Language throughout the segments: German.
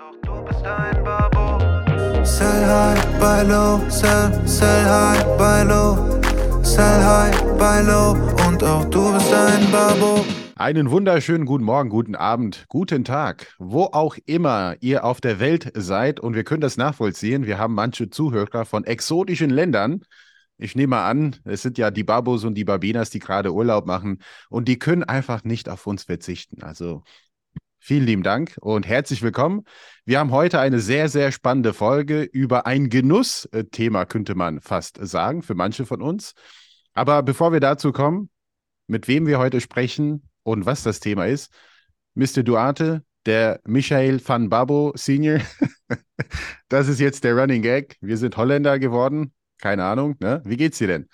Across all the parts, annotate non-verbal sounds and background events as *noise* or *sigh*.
auch du bist ein Babo. Sell high, buy low, sell, sell high, buy low. Sell high, buy low und auch du bist ein Babo. Einen wunderschönen guten Morgen, guten Abend, guten Tag, wo auch immer ihr auf der Welt seid. Und wir können das nachvollziehen. Wir haben manche Zuhörer von exotischen Ländern. Ich nehme an, es sind ja die Babos und die Babinas, die gerade Urlaub machen. Und die können einfach nicht auf uns verzichten. Also vielen lieben Dank und herzlich willkommen. Wir haben heute eine sehr, sehr spannende Folge über ein Genussthema, könnte man fast sagen, für manche von uns. Aber bevor wir dazu kommen, mit wem wir heute sprechen, und was das Thema ist. Mr. Duarte, der Michael van Babo Senior. *laughs* das ist jetzt der Running Gag. Wir sind Holländer geworden. Keine Ahnung. Ne? Wie geht's dir denn?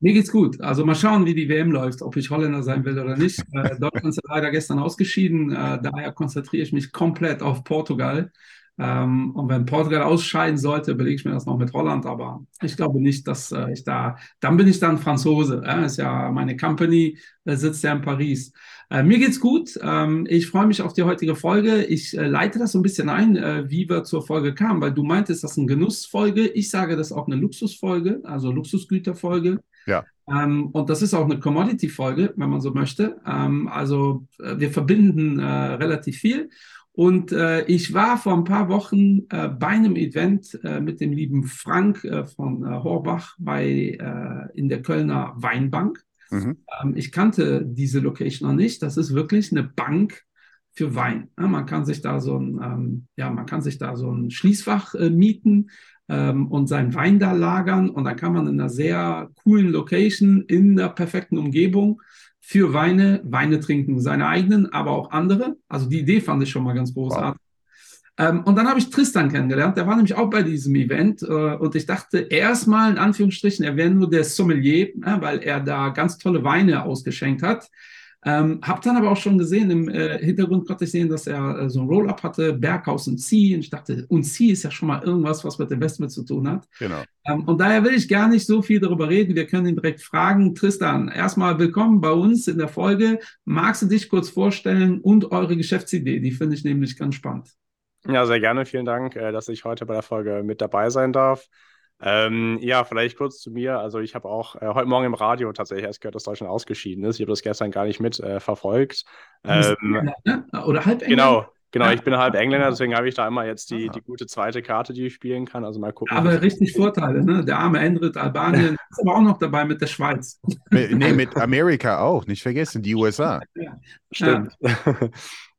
Mir geht's gut. Also mal schauen, wie die WM läuft, ob ich Holländer sein will oder nicht. Äh, Deutschland ist leider gestern ausgeschieden. Äh, daher konzentriere ich mich komplett auf Portugal. Ähm, und wenn Portugal ausscheiden sollte, überlege ich mir das noch mit Holland, aber ich glaube nicht, dass äh, ich da, dann bin ich dann Franzose. Ist ja meine Company, äh, sitzt ja in Paris. Äh, mir geht's gut. Ähm, ich freue mich auf die heutige Folge. Ich äh, leite das so ein bisschen ein, wie wir zur Folge kamen, weil du meintest, das ist eine Genussfolge. Ich sage, das ist auch eine Luxusfolge, also Luxusgüterfolge. Ja. Ähm, und das ist auch eine Commodity-Folge, wenn man so möchte. Ähm, also wir verbinden relativ viel. Und äh, ich war vor ein paar Wochen äh, bei einem Event äh, mit dem lieben Frank äh, von äh, Horbach bei, äh, in der Kölner Weinbank. Mhm. Ähm, ich kannte diese Location noch nicht. Das ist wirklich eine Bank für Wein. Ja, man kann sich da so ein, ähm, ja, man kann sich da so ein Schließfach äh, mieten ähm, und seinen Wein da lagern. Und dann kann man in einer sehr coolen Location in der perfekten Umgebung für Weine, Weine trinken, seine eigenen, aber auch andere. Also die Idee fand ich schon mal ganz großartig. Wow. Ähm, und dann habe ich Tristan kennengelernt, der war nämlich auch bei diesem Event äh, und ich dachte erstmal in Anführungsstrichen, er wäre nur der Sommelier, äh, weil er da ganz tolle Weine ausgeschenkt hat. Ähm, hab dann aber auch schon gesehen, im äh, Hintergrund konnte ich sehen, dass er äh, so ein Roll-Up hatte, Berghaus und C. Und ich dachte, und C ist ja schon mal irgendwas, was mit Investment zu tun hat. Genau. Ähm, und daher will ich gar nicht so viel darüber reden. Wir können ihn direkt fragen. Tristan, erstmal willkommen bei uns in der Folge. Magst du dich kurz vorstellen und eure Geschäftsidee? Die finde ich nämlich ganz spannend. Ja, sehr gerne. Vielen Dank, äh, dass ich heute bei der Folge mit dabei sein darf. Ähm, ja, vielleicht kurz zu mir. Also ich habe auch äh, heute Morgen im Radio tatsächlich erst gehört, dass Deutschland ausgeschieden ist. Ich habe das gestern gar nicht mit äh, verfolgt. Ähm, ne? Oder halb Engländer? Genau, genau. Ich bin halb Engländer, deswegen habe ich da immer jetzt die, die gute zweite Karte, die ich spielen kann. Also mal gucken. Aber richtig Vorteile, ne? Der arme Endrit, Albanien *laughs* ist aber auch noch dabei mit der Schweiz. nee, mit Amerika auch, nicht vergessen, die USA. *laughs* Ja. Stimmt. Ja. *laughs*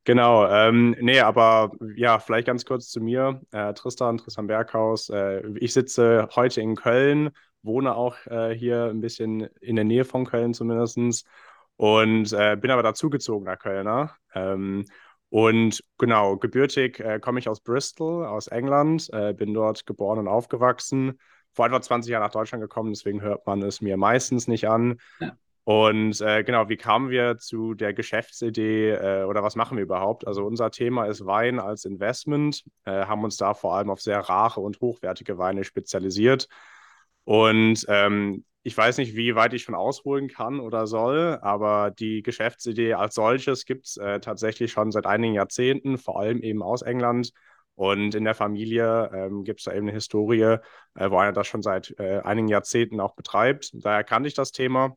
Genau, ähm, nee, aber ja, vielleicht ganz kurz zu mir. Äh, Tristan, Tristan Berghaus. Äh, ich sitze heute in Köln, wohne auch äh, hier ein bisschen in der Nähe von Köln zumindest und äh, bin aber dazugezogener Kölner. Ähm, und genau, gebürtig äh, komme ich aus Bristol, aus England, äh, bin dort geboren und aufgewachsen. Vor etwa 20 Jahren nach Deutschland gekommen, deswegen hört man es mir meistens nicht an. Ja. Und äh, genau, wie kamen wir zu der Geschäftsidee äh, oder was machen wir überhaupt? Also unser Thema ist Wein als Investment, äh, haben uns da vor allem auf sehr rare und hochwertige Weine spezialisiert. Und ähm, ich weiß nicht, wie weit ich schon ausholen kann oder soll, aber die Geschäftsidee als solches gibt es äh, tatsächlich schon seit einigen Jahrzehnten, vor allem eben aus England. Und in der Familie ähm, gibt es da eben eine Historie, äh, wo einer das schon seit äh, einigen Jahrzehnten auch betreibt. Daher kannte ich das Thema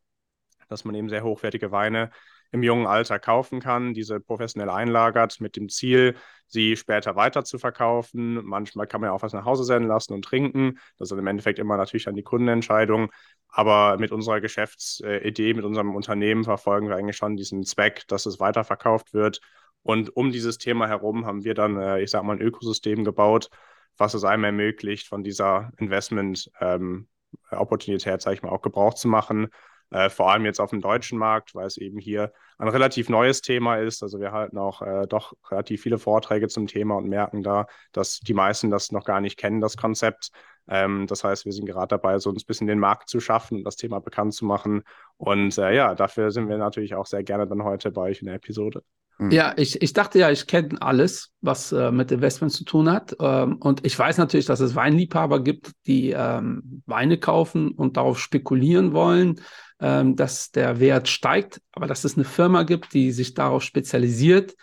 dass man eben sehr hochwertige Weine im jungen Alter kaufen kann, diese professionell einlagert mit dem Ziel, sie später weiter zu verkaufen. Manchmal kann man ja auch was nach Hause senden lassen und trinken. Das ist im Endeffekt immer natürlich an die Kundenentscheidung. Aber mit unserer Geschäftsidee, mit unserem Unternehmen verfolgen wir eigentlich schon diesen Zweck, dass es weiterverkauft wird. Und um dieses Thema herum haben wir dann, äh, ich sage mal, ein Ökosystem gebaut, was es einem ermöglicht, von dieser Investment-Opportunität, ähm, sage ich mal, auch Gebrauch zu machen äh, vor allem jetzt auf dem deutschen Markt, weil es eben hier ein relativ neues Thema ist. Also wir halten auch äh, doch relativ viele Vorträge zum Thema und merken da, dass die meisten das noch gar nicht kennen, das Konzept. Ähm, das heißt, wir sind gerade dabei, so ein bisschen den Markt zu schaffen und das Thema bekannt zu machen. Und äh, ja, dafür sind wir natürlich auch sehr gerne dann heute bei euch in der Episode. Hm. Ja, ich, ich dachte ja, ich kenne alles, was äh, mit Investment zu tun hat. Ähm, und ich weiß natürlich, dass es Weinliebhaber gibt, die ähm, Weine kaufen und darauf spekulieren wollen, ähm, dass der Wert steigt, aber dass es eine Firma gibt, die sich darauf spezialisiert,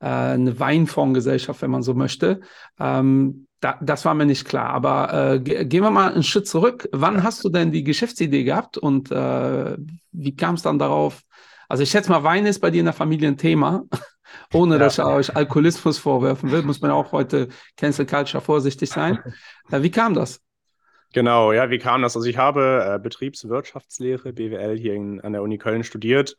äh, eine Weinfondsgesellschaft, wenn man so möchte. Ähm, da, das war mir nicht klar. Aber äh, gehen wir mal einen Schritt zurück. Wann hast du denn die Geschäftsidee gehabt und äh, wie kam es dann darauf? Also ich schätze mal, Wein ist bei dir in der Familie ein Thema. *laughs* Ohne ja. dass ich euch Alkoholismus vorwerfen will, muss man auch heute Cancel Culture vorsichtig sein. *laughs* Äh, wie kam das? Genau, ja, wie kam das? Also ich habe äh, Betriebswirtschaftslehre, BWL, hier in, an der Uni Köln studiert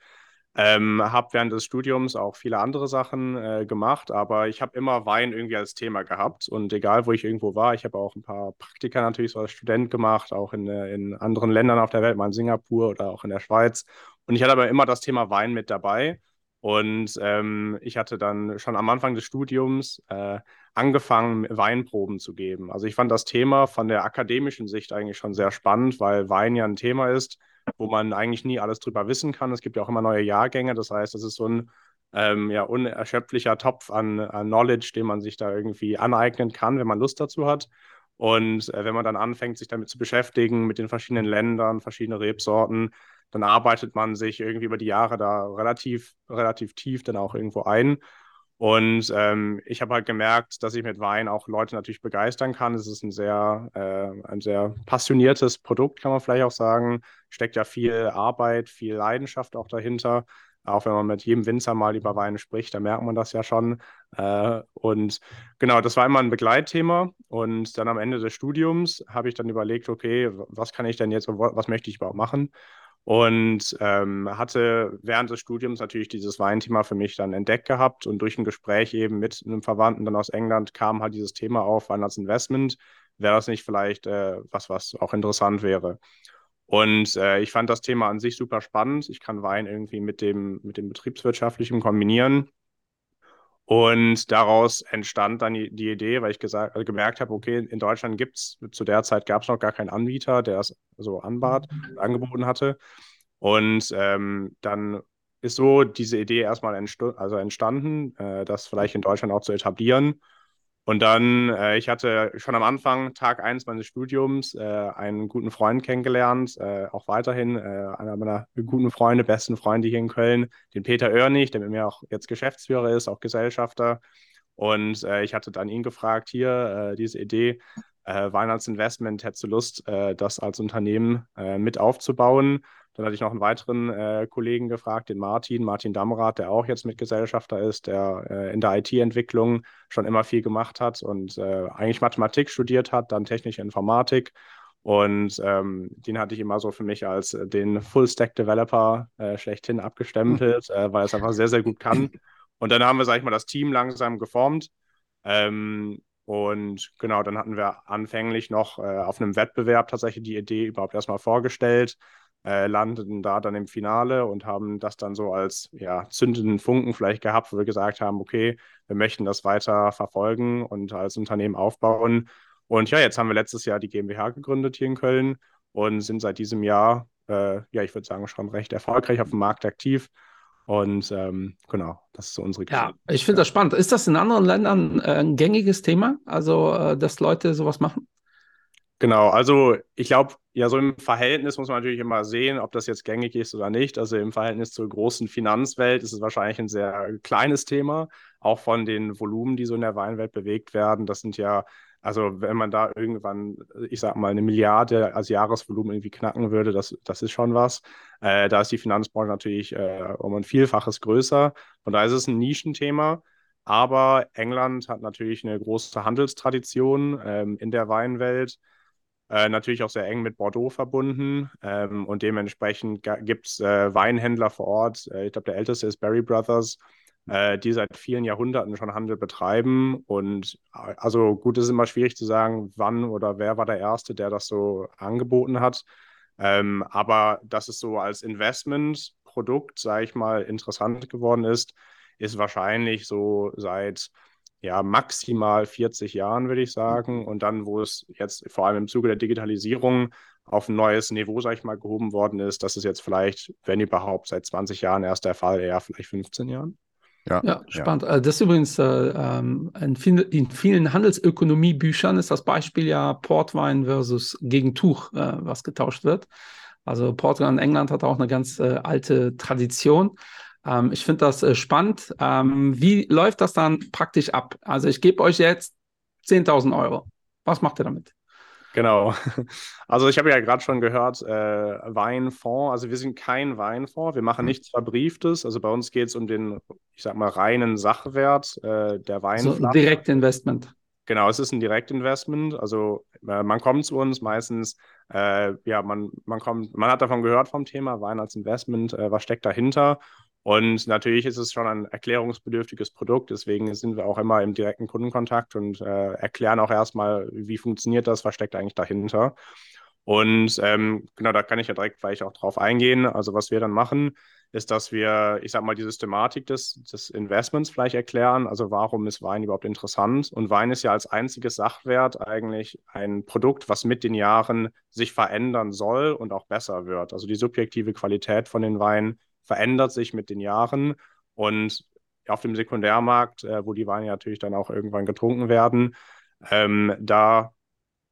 ähm, habe während des Studiums auch viele andere Sachen äh, gemacht, aber ich habe immer Wein irgendwie als Thema gehabt. Und egal, wo ich irgendwo war, ich habe auch ein paar Praktika natürlich so als Student gemacht, auch in, äh, in anderen Ländern auf der Welt, mal in Singapur oder auch in der Schweiz. Und ich hatte aber immer das Thema Wein mit dabei. Und ähm, ich hatte dann schon am Anfang des Studiums äh, angefangen, Weinproben zu geben. Also ich fand das Thema von der akademischen Sicht eigentlich schon sehr spannend, weil Wein ja ein Thema ist, wo man eigentlich nie alles drüber wissen kann. Es gibt ja auch immer neue Jahrgänge, das heißt, es ist so ein ähm, ja, unerschöpflicher Topf an, an, Knowledge, den man sich da irgendwie aneignen kann, wenn man Lust dazu hat. Und äh, wenn man dann anfängt, sich damit zu beschäftigen, mit den verschiedenen Ländern, verschiedene Rebsorten, dann arbeitet man sich irgendwie über die Jahre da relativ, relativ tief dann auch irgendwo ein. Und ähm, ich habe halt gemerkt, dass ich mit Wein auch Leute natürlich begeistern kann. Es ist ein sehr, äh, ein sehr passioniertes Produkt, kann man vielleicht auch sagen. Steckt ja viel Arbeit, viel Leidenschaft auch dahinter. Auch wenn man mit jedem Winzer mal über Wein spricht, da merkt man das ja schon. Äh, und genau, das war immer ein Begleitthema. Und dann am Ende des Studiums habe ich dann überlegt, okay, was kann ich denn jetzt, was möchte ich überhaupt machen? Und ähm, hatte während des Studiums natürlich dieses Weinthema für mich dann entdeckt gehabt und durch ein Gespräch eben mit einem Verwandten dann aus England kam halt dieses Thema auf, Wein als Investment. Wäre das nicht vielleicht äh, was, was auch interessant wäre? Und äh, ich fand das Thema an sich super spannend. Ich kann Wein irgendwie mit dem, mit dem betriebswirtschaftlichen kombinieren und daraus entstand dann die, die Idee, weil ich gesagt, also gemerkt habe, okay, in Deutschland gibt es, zu der Zeit gab es noch gar keinen Anbieter, der es so anbat, angeboten hatte. Und ähm, dann ist so diese Idee erstmal entst also entstanden, äh, das vielleicht in Deutschland auch zu etablieren. Und dann, äh, ich hatte schon am Anfang, Tag 1 meines Studiums, äh, einen guten Freund kennengelernt, äh, auch weiterhin äh, einer meiner guten Freunde, besten Freunde hier in Köln, den Peter Oernig, der mit mir auch jetzt Geschäftsführer ist, auch Gesellschafter. Und äh, ich hatte dann ihn gefragt, hier, äh, diese Idee, Weihnachtsinvestment, hättest du Lust, das als Unternehmen mit aufzubauen? Dann hatte ich noch einen weiteren äh, Kollegen gefragt, den Martin, Martin Damrath, der auch jetzt Mitgesellschafter ist, der äh, in der IT-Entwicklung schon immer viel gemacht hat und äh, eigentlich Mathematik studiert hat, dann technische Informatik. Und ähm, den hatte ich immer so für mich als äh, den Full-Stack-Developer äh, schlechthin abgestempelt, mhm. weil er es einfach sehr, sehr gut kann. Und dann haben wir, sag ich mal, das Team langsam geformt. Ähm, und genau, dann hatten wir anfänglich noch äh, auf einem Wettbewerb tatsächlich die Idee überhaupt erstmal vorgestellt äh, landeten da dann im Finale und haben das dann so als ja, zündenden Funken vielleicht gehabt, wo wir gesagt haben, okay, wir möchten das weiter verfolgen und als Unternehmen aufbauen. Und ja, jetzt haben wir letztes Jahr die GmbH gegründet hier in Köln und sind seit diesem Jahr, äh, ja, ich würde sagen, schon recht erfolgreich auf dem Markt aktiv. Und ähm, genau, das ist so unsere Geschichte. Ja, ich finde das spannend. Ist das in anderen Ländern äh, ein gängiges Thema? Also, äh, dass Leute sowas machen? Genau, also ich glaube, ja, so im Verhältnis muss man natürlich immer sehen, ob das jetzt gängig ist oder nicht. Also im Verhältnis zur großen Finanzwelt ist es wahrscheinlich ein sehr kleines Thema, auch von den Volumen, die so in der Weinwelt bewegt werden. Das sind ja, also wenn man da irgendwann, ich sag mal, eine Milliarde als Jahresvolumen irgendwie knacken würde, das, das ist schon was. Äh, da ist die Finanzbranche natürlich äh, um ein Vielfaches größer. Von daher ist es ein Nischenthema. Aber England hat natürlich eine große Handelstradition ähm, in der Weinwelt. Äh, natürlich auch sehr eng mit Bordeaux verbunden ähm, und dementsprechend gibt es äh, Weinhändler vor Ort. Äh, ich glaube, der älteste ist Barry Brothers, äh, die seit vielen Jahrhunderten schon Handel betreiben. Und äh, also gut, es ist immer schwierig zu sagen, wann oder wer war der Erste, der das so angeboten hat. Ähm, aber dass es so als Investmentprodukt, sage ich mal, interessant geworden ist, ist wahrscheinlich so seit ja, maximal 40 Jahren, würde ich sagen. Und dann, wo es jetzt vor allem im Zuge der Digitalisierung auf ein neues Niveau, sag ich mal, gehoben worden ist, das ist jetzt vielleicht, wenn überhaupt, seit 20 Jahren erst der Fall, eher vielleicht 15 Jahren. Ja, ja spannend. Ja. Also das ist übrigens äh, ähm, in, viel, in, vielen Handelsökonomiebüchern ist das Beispiel ja Portwein versus gegen Tuch, äh, was getauscht wird. Also Portugal und England hat auch eine ganz äh, alte Tradition. Ähm, ich finde das äh, spannend. Ähm, wie läuft das dann praktisch ab? Also ich gebe euch jetzt 10.000 Euro. Was macht ihr damit? Genau. *laughs* Also ich habe ja gerade schon gehört, äh, Weinfonds. Also wir sind kein Weinfonds. Wir machen mhm. nichts Verbrieftes. Also bei uns geht es um den, ich sag mal, reinen Sachwert äh, der Weinflasche. So Direktinvestment. Genau, es ist ein Direktinvestment. Also äh, man kommt zu uns meistens, äh, ja, man, man kommt, man hat davon gehört vom Thema Wein als Investment, äh, was steckt dahinter. Und natürlich ist es schon ein erklärungsbedürftiges Produkt, deswegen sind wir auch immer im direkten Kundenkontakt und äh, erklären auch erstmal, wie funktioniert das, was steckt eigentlich dahinter. Und ähm, genau, da kann ich ja direkt vielleicht auch drauf eingehen. Also was wir dann machen, ist, dass wir, ich sag mal, die Systematik des, des Investments vielleicht erklären. Also warum ist Wein überhaupt interessant? Und Wein ist ja als einziges Sachwert eigentlich ein Produkt, was mit den Jahren sich verändern soll und auch besser wird. Also die subjektive Qualität von den Weinen verändert sich mit den Jahren und auf dem Sekundärmarkt, äh, wo die Weine natürlich dann auch irgendwann getrunken werden, ähm, da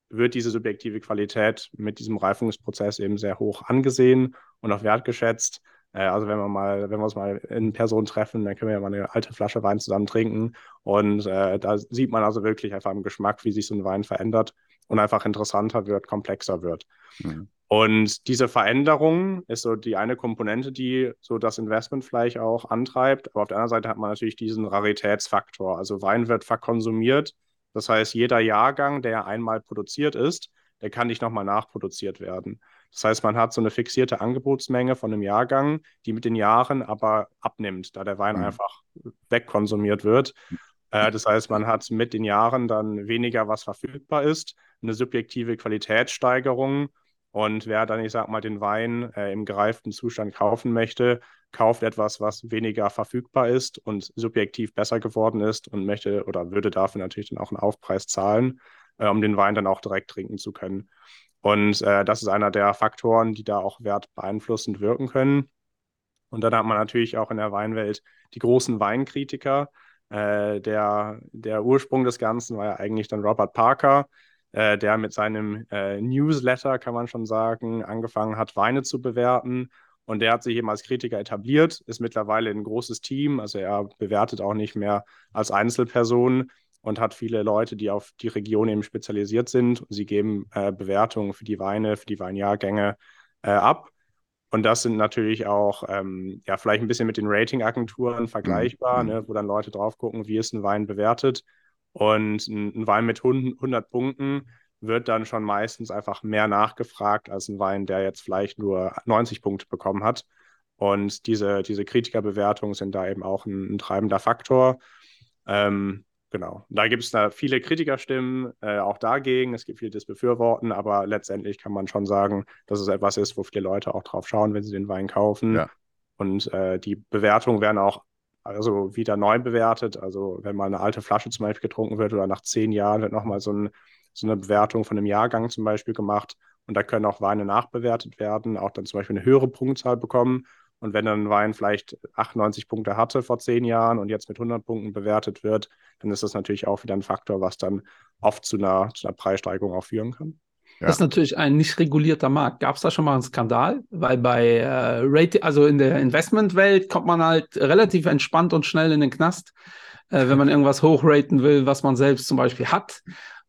wird diese subjektive Qualität mit diesem Reifungsprozess eben sehr hoch angesehen und auch wertgeschätzt. Äh, also wenn wir mal, wenn wir uns mal in Person treffen, dann können wir ja mal eine alte Flasche Wein zusammen trinken. Und äh, da sieht man also wirklich einfach im Geschmack, wie sich so ein Wein verändert und einfach interessanter wird, komplexer wird. Mhm. Und diese Veränderung ist so die eine Komponente, die so das Investment vielleicht auch antreibt. Aber auf der anderen Seite hat man natürlich diesen Raritätsfaktor. Also Wein wird verkonsumiert. Das heißt, jeder Jahrgang, der einmal produziert ist, der kann nicht nochmal nachproduziert werden. Das heißt, man hat so eine fixierte Angebotsmenge von einem Jahrgang, die mit den Jahren aber abnimmt, da der Wein mhm. einfach wegkonsumiert wird. Äh, das heißt, man hat mit den Jahren dann weniger, was verfügbar ist, eine subjektive Qualitätssteigerung und wer dann, ich sag mal, den Wein äh, im gereiften Zustand kaufen möchte, kauft etwas, was weniger verfügbar ist und subjektiv besser geworden ist und möchte oder würde dafür natürlich dann auch einen Aufpreis zahlen, äh, um den Wein dann auch direkt trinken zu können. Und äh, das ist einer der Faktoren, die da auch Wert beeinflussend wirken können. Und dann hat man natürlich auch in der Weinwelt die großen Weinkritiker. Äh, der, der Ursprung des Ganzen war ja eigentlich dann Robert Parker, äh, der mit seinem äh, Newsletter, kann man schon sagen, angefangen hat, Weine zu bewerten. Und der hat sich eben als Kritiker etabliert, ist mittlerweile ein großes Team. Also er bewertet auch nicht mehr als Einzelperson und hat viele Leute, die auf die Region eben spezialisiert sind. Und sie geben äh, Bewertungen für die Weine, für die Weinjahrgänge äh, ab. Und das sind natürlich auch, ähm, ja, vielleicht ein bisschen mit den Ratingagenturen vergleichbar, mhm. ne, wo dann Leute drauf gucken, wie ist ein Wein bewertet. Und ein, ein Wein mit 100 Punkten wird dann schon meistens einfach mehr nachgefragt als ein Wein, der jetzt vielleicht nur 90 Punkte bekommen hat. Und diese, diese Kritikerbewertungen sind da eben auch ein, ein treibender Faktor. Ähm, genau. Da gibt es da viele Kritikerstimmen äh, auch dagegen. Es gibt viele, die das befürworten, aber letztendlich kann man schon sagen, dass es etwas ist, wo viele Leute auch drauf schauen, wenn sie den Wein kaufen. Ja. Und äh, die Bewertungen werden auch also wieder neu bewertet. Also wenn mal eine alte Flasche zum Beispiel getrunken wird oder nach zehn Jahren wird nochmal so, ein, so eine Bewertung von einem Jahrgang zum Beispiel gemacht. Und da können auch Weine nachbewertet werden, auch dann zum Beispiel eine höhere Punktzahl bekommen. Und wenn dann ein Wein vielleicht 98 Punkte hatte vor zehn Jahren und jetzt mit 100 Punkten bewertet wird, dann ist das natürlich auch wieder ein Faktor, was dann oft zu einer, zu einer Preissteigerung auch führen kann. Ja. Das ist natürlich ein nicht regulierter Markt. Gab es da schon mal einen Skandal? Weil bei äh, Rating, also in der Investmentwelt kommt man halt relativ entspannt und schnell in den Knast, äh, wenn man irgendwas *laughs* hochraten will, was man selbst zum Beispiel hat.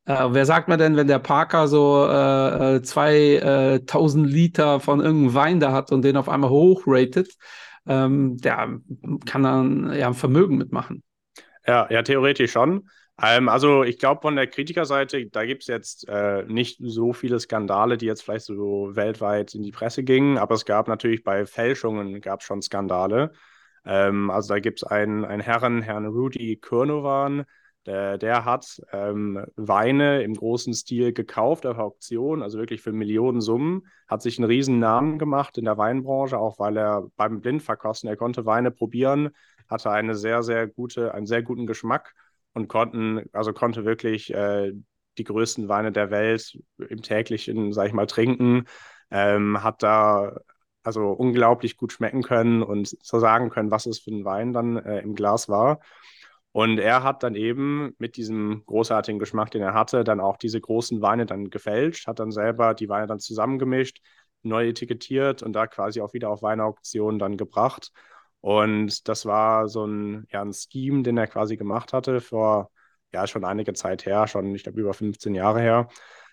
Äh, wer sagt mir denn, wenn der Parker so äh, 2000 äh, Liter von irgendeinem Wein da hat und den auf einmal hochratet, ähm, der kann dann ja ein Vermögen mitmachen. Ja, ja, theoretisch schon. Ähm, also ich glaube, von der Kritikerseite, da gibt es jetzt äh, nicht so viele Skandale, die jetzt vielleicht so weltweit in die Presse gingen, aber es gab natürlich bei Fälschungen gab schon Skandale. Ähm, also da gibt es einen, einen Herren, Herrn Rudy Kurnovan, der, der hat ähm, Weine im großen Stil gekauft auf Auktion, also wirklich für Millionen Summen, hat sich einen riesen Namen gemacht in der Weinbranche, auch weil er beim Blindverkosten, er konnte Weine probieren, hatte eine sehr, sehr gute, einen sehr guten Geschmack und konnten, also konnte wirklich äh, die größten Weine der Welt im täglichen, sag ich mal, trinken, ähm, hat da also unglaublich gut schmecken können und so sagen können, was es für ein Wein dann äh, im Glas war. Und er hat dann eben mit diesem großartigen Geschmack, den er hatte, dann auch diese großen Weine dann gefälscht, hat dann selber die Weine dann zusammengemischt, neu etikettiert und da quasi auch wieder auf Weinauktionen dann gebracht Und das war so ein, ja, ein Scheme, den er quasi gemacht hatte vor, ja, schon einige Zeit her, schon, ich glaube, über 15 Jahre her.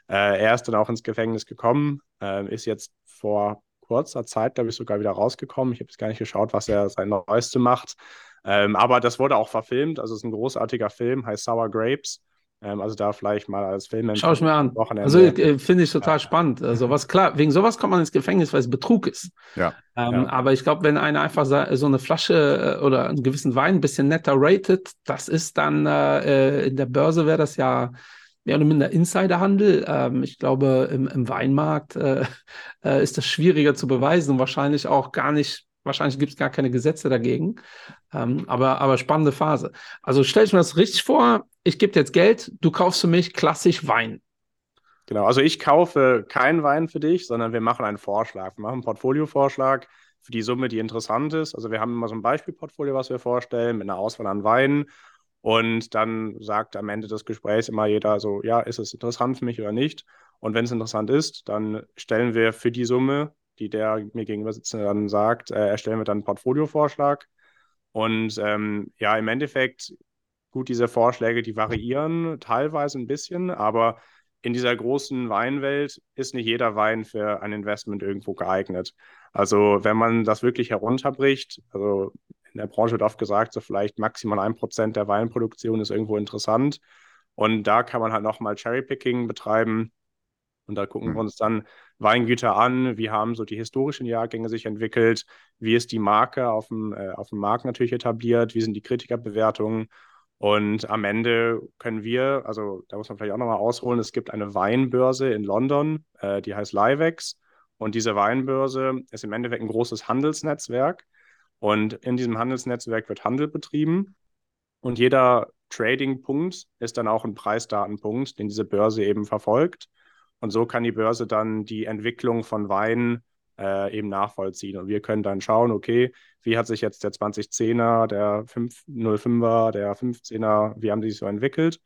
Äh, er ist dann auch ins Gefängnis gekommen, äh, ist jetzt vor kurzer Zeit, glaube ich, sogar wieder rausgekommen. Ich habe jetzt gar nicht geschaut, was er sein Neueste macht. Ähm, aber das wurde auch verfilmt. Also es ist ein großartiger Film, heißt Sour Grapes. Ähm, also da vielleicht mal als Film. Schau ich mir an. Wochenende. Also äh, finde ich total ja. spannend. Also was klar, wegen sowas kommt man ins Gefängnis, weil es Betrug ist. Ja. Ähm, ja. Aber ich glaube, wenn einer einfach so eine Flasche äh, oder einen gewissen Wein ein bisschen netter rated, das ist dann äh, äh in der Börse wäre das ja mehr oder minder Insiderhandel. Ähm, ich glaube, im, im Weinmarkt äh, äh, ist das schwieriger zu beweisen und wahrscheinlich auch gar nicht, wahrscheinlich gibt es gar keine Gesetze dagegen. Ähm, aber, aber spannende Phase. Also stell ich mir das richtig vor, ich gebe dir jetzt Geld, du kaufst für mich klassisch Wein. Genau, also ich kaufe keinen Wein für dich, sondern wir machen einen Vorschlag. Wir machen einen Portfoliovorschlag für die Summe, die interessant ist. Also wir haben immer so ein Beispielportfolio, was wir vorstellen, mit einer Auswahl an Weinen. Und dann sagt am Ende des Gesprächs immer jeder so, ja, ist es interessant für mich oder nicht? Und wenn es interessant ist, dann stellen wir für die Summe, die der mir gegenüber sitzende dann sagt, äh, erstellen wir dann einen Portfoliovorschlag. Und ähm, ja, im Endeffekt, gut, diese Vorschläge, die variieren teilweise ein bisschen, aber in dieser großen Weinwelt ist nicht jeder Wein für ein Investment irgendwo geeignet. Also wenn man das wirklich herunterbricht, also in der Branche wird oft gesagt, so vielleicht maximal ein Prozent der Weinproduktion ist irgendwo interessant. Und da kann man halt nochmal Cherrypicking betreiben. Und da gucken mhm. wir uns dann Weingüter an, wie haben so die historischen Jahrgänge sich entwickelt, wie ist die Marke auf dem, äh, auf dem Markt natürlich etabliert, wie sind die Kritikerbewertungen. Und am Ende können wir, also da muss man vielleicht auch nochmal ausholen, es gibt eine Weinbörse in London, äh, die heißt Livex. Und diese Weinbörse ist im Endeffekt ein großes Handelsnetzwerk. Und in diesem Handelsnetzwerk wird Handel betrieben und jeder Trading-Punkt ist dann auch ein Preisdatenpunkt, den diese Börse eben verfolgt. Und so kann die Börse dann die Entwicklung von Weinen äh, eben nachvollziehen. Und wir können dann schauen, okay, wie hat sich jetzt der 2010er, der 505er, der 15er, wie haben die sich so entwickelt?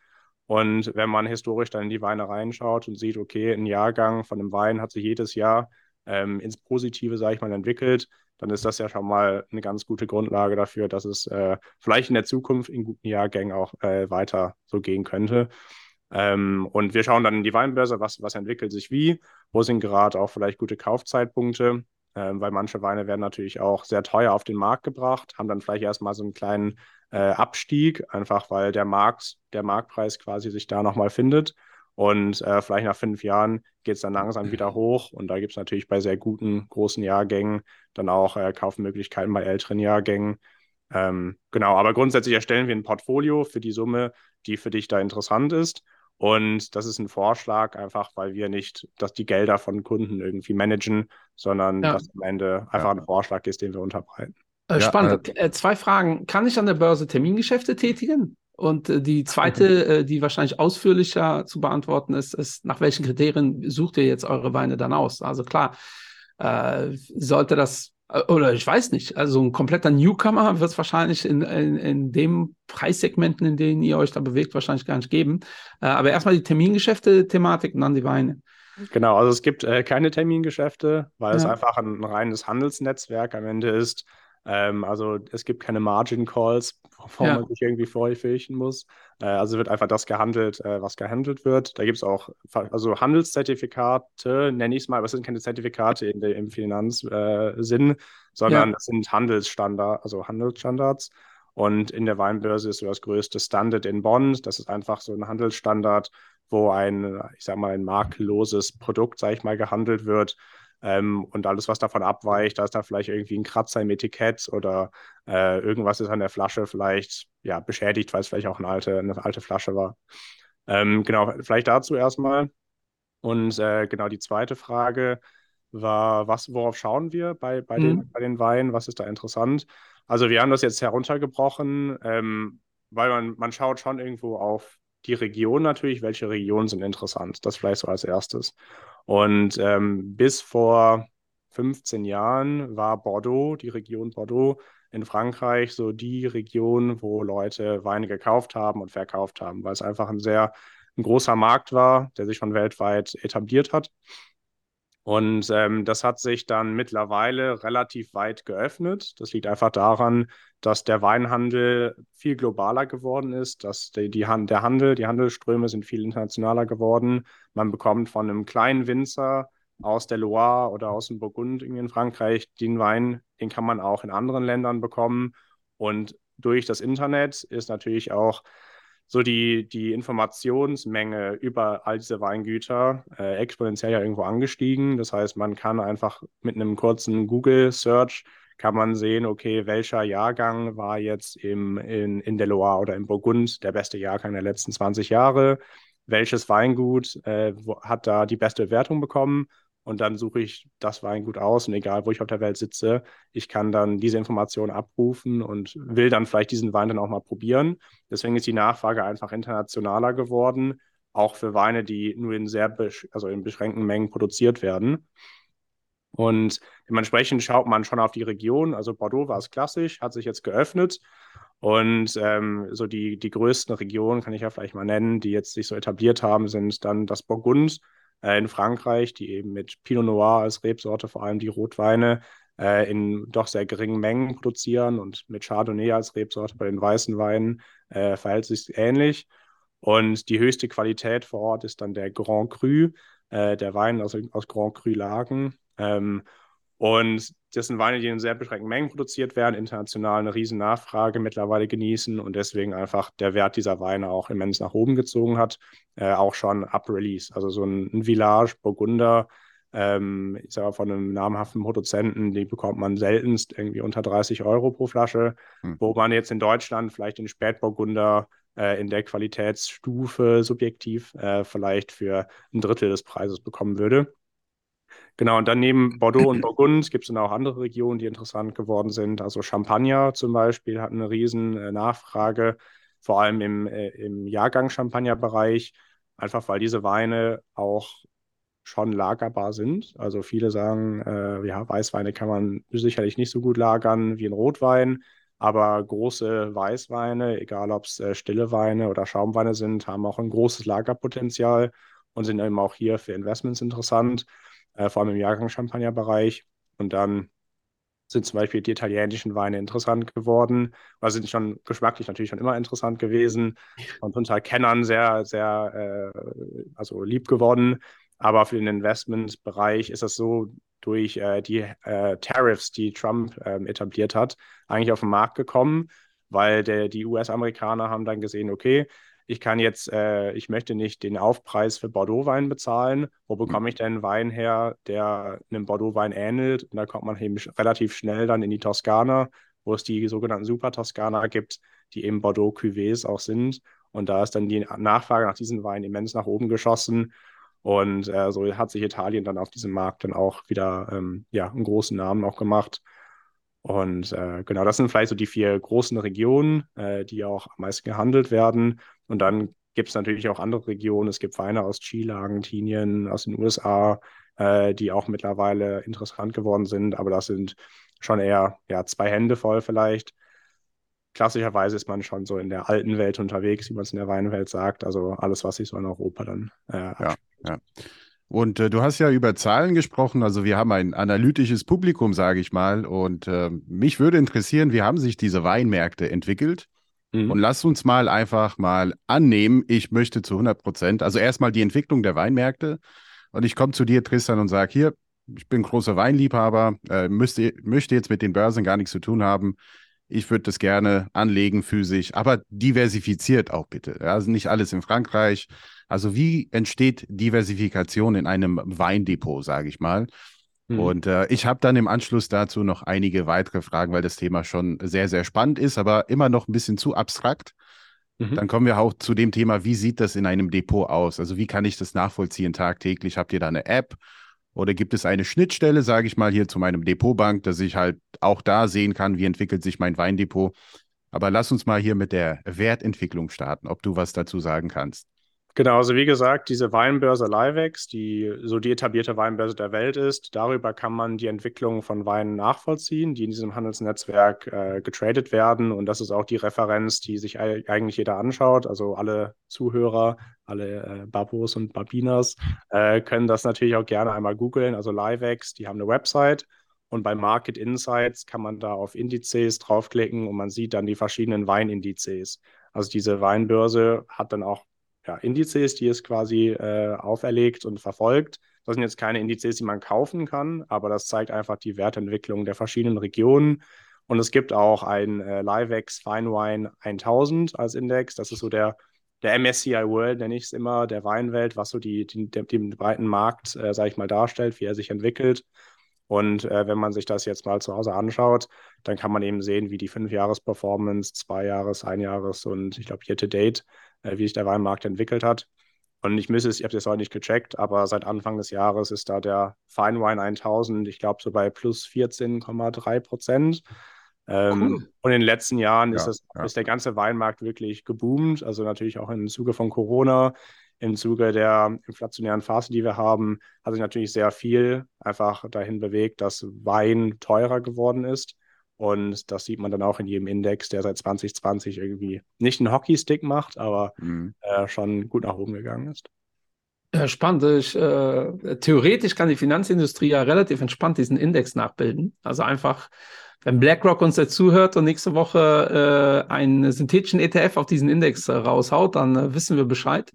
Und wenn man historisch dann in die Weine reinschaut und sieht, okay, ein Jahrgang von einem Wein hat sich jedes Jahr ähm, ins Positive, sage ich mal, entwickelt, dann ist das ja schon mal eine ganz gute Grundlage dafür, dass es äh, vielleicht in der Zukunft in guten Jahrgängen auch äh, weiter so gehen könnte. Ähm, und wir schauen dann in die Weinbörse, was, was entwickelt sich wie, wo sind gerade auch vielleicht gute Kaufzeitpunkte, ähm, weil manche Weine werden natürlich auch sehr teuer auf den Markt gebracht, haben dann vielleicht erstmal so einen kleinen äh, Abstieg, einfach weil der Markt, der Marktpreis quasi sich da nochmal findet. Und äh, vielleicht nach fünf Jahren geht es dann langsam wieder hoch. Und da gibt es natürlich bei sehr guten, großen Jahrgängen dann auch äh, Kaufmöglichkeiten bei älteren Jahrgängen. Ähm, genau, aber grundsätzlich erstellen wir ein Portfolio für die Summe, die für dich da interessant ist. Und das ist ein Vorschlag, einfach weil wir nicht, dass die Gelder von Kunden irgendwie managen, sondern ja. dass am Ende einfach ja. ein Vorschlag ist, den wir unterbreiten. Äh, spannend. Ja, äh, zwei Fragen. Kann ich an der Börse Termingeschäfte tätigen? Und äh, die zweite, *laughs* äh, die wahrscheinlich ausführlicher zu beantworten ist, ist, nach welchen Kriterien sucht ihr jetzt eure Weine dann aus? Also klar, äh, sollte das, oder ich weiß nicht, also ein kompletter Newcomer wird es wahrscheinlich in, in, in dem Preissegmenten, in denen ihr euch da bewegt, wahrscheinlich gar nicht geben. Äh, aber erstmal die Termingeschäfte-Thematik und dann die Weine. Genau, also es gibt äh, keine Termingeschäfte, weil ja. es einfach ein reines Handelsnetzwerk am Ende ist. Ähm, also es gibt keine Margin Calls, *laughs* wovor ja. man sich irgendwie vorfürchten muss. Äh, also wird einfach das gehandelt, äh, was gehandelt wird. Da gibt es auch also Handelszertifikate, nenne ich es mal, aber es sind keine Zertifikate in der, im Finanzsinn, äh, sondern ja. es sind Handelsstandards, also Handelsstandards. Und in der Weinbörse ist so das größte Standard in Bond. Das ist einfach so ein Handelsstandard, wo ein, ich sag mal, ein makelloses Produkt, sage ich mal, gehandelt wird. Ähm, und alles, was davon abweicht, da ist da vielleicht irgendwie ein Kratzer im Etikett oder äh, irgendwas ist an der Flasche vielleicht ja, beschädigt, weil es vielleicht auch eine alte, eine alte Flasche war. Ähm, genau, vielleicht dazu erstmal. Und äh, genau die zweite Frage war, was, worauf schauen wir bei, bei, mhm. den, bei den Weinen? Was ist da interessant? Also wir haben das jetzt heruntergebrochen, ähm, weil man, man schaut schon irgendwo auf die Region natürlich, welche Regionen sind interessant. Das vielleicht so als erstes. Und ähm, bis vor 15 Jahren war Bordeaux, die Region Bordeaux in Frankreich, so die Region, wo Leute Weine gekauft haben und verkauft haben, weil es einfach ein sehr ein großer Markt war, der sich schon weltweit etabliert hat. Und ähm, das hat sich dann mittlerweile relativ weit geöffnet. Das liegt einfach daran, dass der Weinhandel viel globaler geworden ist, dass die, die Hand, der Handel, die Handelsströme sind viel internationaler geworden. Man bekommt von einem kleinen Winzer aus der Loire oder aus dem Burgund in Frankreich den Wein, den kann man auch in anderen Ländern bekommen. Und durch das Internet ist natürlich auch so die, die Informationsmenge über all diese Weingüter äh, exponentiell ja irgendwo angestiegen. Das heißt, man kann einfach mit einem kurzen Google-Search kann man sehen, okay, welcher Jahrgang war jetzt im, in, in der Loire oder im Burgund der beste Jahrgang der letzten 20 Jahre? Welches Weingut äh, hat da die beste Wertung bekommen? Und dann suche ich das Weingut aus und egal, wo ich auf der Welt sitze, ich kann dann diese Informationen abrufen und will dann vielleicht diesen Wein dann auch mal probieren. Deswegen ist die Nachfrage einfach internationaler geworden, auch für Weine, die nur in sehr, also in beschränkten Mengen produziert werden. Und dementsprechend schaut man schon auf die Region. Also Bordeaux war es klassisch, hat sich jetzt geöffnet. Und ähm, so die, die größten Regionen, kann ich ja vielleicht mal nennen, die jetzt sich so etabliert haben, sind dann das Burgund, in Frankreich, die eben mit Pinot Noir als Rebsorte vor allem die Rotweine äh, in doch sehr geringen Mengen produzieren und mit Chardonnay als Rebsorte bei den weißen Weinen äh, verhält sich ähnlich. Und die höchste Qualität vor Ort ist dann der Grand Cru, äh, der Wein aus, aus Grand Cru-Lagen. Ähm, und das sind Weine, die in sehr beschränkten Mengen produziert werden, international eine riesen Nachfrage mittlerweile genießen und deswegen einfach der Wert dieser Weine auch immens nach oben gezogen hat, äh, auch schon ab Release. Also so ein, ein Village Burgunder, ähm, ich sage mal von einem namhaften Produzenten, die bekommt man seltenst irgendwie unter 30 Euro pro Flasche, hm. wo man jetzt in Deutschland vielleicht den Spätburgunder äh, in der Qualitätsstufe subjektiv äh, vielleicht für ein Drittel des Preises bekommen würde. Genau, und dann neben *laughs* Bordeaux und Burgund gibt es dann auch andere Regionen, die interessant geworden sind. Also Champagner zum Beispiel hat eine riesen äh, Nachfrage, vor allem im, äh, im Jahrgang-Champagner-Bereich, einfach weil diese Weine auch schon lagerbar sind. Also viele sagen, äh, ja, Weißweine kann man sicherlich nicht so gut lagern wie ein Rotwein, aber große Weißweine, egal ob es äh, stille Weine oder Schaumweine sind, haben auch ein großes Lagerpotenzial und sind eben auch hier für Investments interessant äh, vor allem im Jahrgang-Champagner-Bereich. Und dann sind zum Beispiel die italienischen Weine interessant geworden, weil sind schon geschmacklich natürlich schon immer interessant gewesen und unter Kennern sehr, sehr, äh, also lieb geworden. Aber für den Investmentbereich ist das so durch äh, die äh, Tariffs, die Trump ähm, etabliert hat, eigentlich auf den Markt gekommen, weil der, die US-Amerikaner haben dann gesehen, okay, ich kann jetzt, äh, ich möchte nicht den Aufpreis für Bordeaux-Wein bezahlen. Wo hm. bekomme ich denn einen Wein her, der einem Bordeaux-Wein ähnelt? Und da kommt man eben relativ schnell dann in die Toskana, wo es die sogenannten Super Toskana gibt, die eben Bordeaux-Cuvées auch sind. Und da ist dann die Nachfrage nach diesen Weinen immens nach oben geschossen. Und äh, so hat sich Italien dann auf diesem Markt dann auch wieder ähm, ja, einen großen Namen auch gemacht. Und äh, genau, das sind vielleicht so die vier großen Regionen, äh, die auch am meisten gehandelt werden. Und dann gibt es natürlich auch andere Regionen. Es gibt Weine aus Chile, Argentinien, aus den USA, äh, die auch mittlerweile interessant geworden sind. Aber das sind schon eher ja, zwei Hände voll vielleicht. Klassischerweise ist man schon so in der alten Welt unterwegs, wie man es in der Weinwelt sagt. Also alles, was sich so in Europa dann äh, ja, ja. Und äh, du hast ja über Zahlen gesprochen. Also wir haben ein analytisches Publikum, sage ich mal. Und äh, mich würde interessieren, wie haben sich diese Weinmärkte entwickelt? Mhm. Und lass uns mal einfach mal annehmen, ich möchte zu 100 Prozent, also erstmal die Entwicklung der Weinmärkte. Und ich komme zu dir, Tristan, und sage, hier, ich bin großer Weinliebhaber, äh, müsste, möchte jetzt mit den Börsen gar nichts zu tun haben. Ich würde das gerne anlegen physisch, aber diversifiziert auch bitte. Also nicht alles in Frankreich. Also wie entsteht Diversifikation in einem Weindepot, sage ich mal? Mhm. Und äh, ich habe dann im Anschluss dazu noch einige weitere Fragen, weil das Thema schon sehr, sehr spannend ist, aber immer noch ein bisschen zu abstrakt. Mhm. Dann kommen wir auch zu dem Thema, wie sieht das in einem Depot aus? Also wie kann ich das nachvollziehen tagtäglich? Habt ihr da eine App? Oder gibt es eine Schnittstelle, sage ich mal, hier zu meinem Depotbank, dass ich halt auch da sehen kann, wie entwickelt sich mein Weindepot? Aber lass uns mal hier mit der Wertentwicklung starten, ob du was dazu sagen kannst. Genau, also wie gesagt, diese Weinbörse Livex, die so die etablierte Weinbörse der Welt ist, darüber kann man die Entwicklung von Weinen nachvollziehen, die in diesem Handelsnetzwerk äh, getradet werden. Und das ist auch die Referenz, die sich eigentlich jeder anschaut. Also alle Zuhörer, alle äh, Babos und Babinas äh, können das natürlich auch gerne einmal googeln. Also Livex, die haben eine Website. Und bei Market Insights kann man da auf Indizes draufklicken und man sieht dann die verschiedenen Weinindizes. Also diese Weinbörse hat dann auch ja, Indizes, die es quasi äh, auferlegt und verfolgt. Das sind jetzt keine Indizes, die man kaufen kann, aber das zeigt einfach die Wertentwicklung der verschiedenen Regionen. Und es gibt auch ein äh, Livex Fine Wine 1000 als Index. Das ist so der, der MSCI World, nenne ich es immer, der Weinwelt, was so die, die, den breiten Markt, äh, sage ich mal, darstellt, wie er sich entwickelt. Und äh, wenn man sich das jetzt mal zu Hause anschaut, dann kann man eben sehen, wie die Fünf-Jahres-Performance, Zwei-Jahres-, Ein-Jahres- und ich glaube Year-to-Date wie sich der Weinmarkt entwickelt hat. Und ich müsste es, ich habe das heute nicht gecheckt, aber seit Anfang des Jahres ist da der Fine Wine 1000, ich glaube, so bei plus 14,3 Prozent. Ähm, cool. Und in den letzten Jahren ja, ist, das, ja. ist der ganze Weinmarkt wirklich geboomt. Also natürlich auch im Zuge von Corona, im Zuge der inflationären Phase, die wir haben, hat sich natürlich sehr viel einfach dahin bewegt, dass Wein teurer geworden ist. Und das sieht man dann auch in jedem Index, der seit 2020 irgendwie nicht einen Hockeystick macht, aber mhm. äh, schon gut nach oben gegangen ist. Ja, spannend. Ich, äh, theoretisch kann die Finanzindustrie ja relativ entspannt diesen Index nachbilden. Also einfach wenn BlackRock uns jetzt zuhört und nächste Woche äh, einen synthetischen ETF auf diesen Index äh, raushaut, dann äh, wissen wir Bescheid.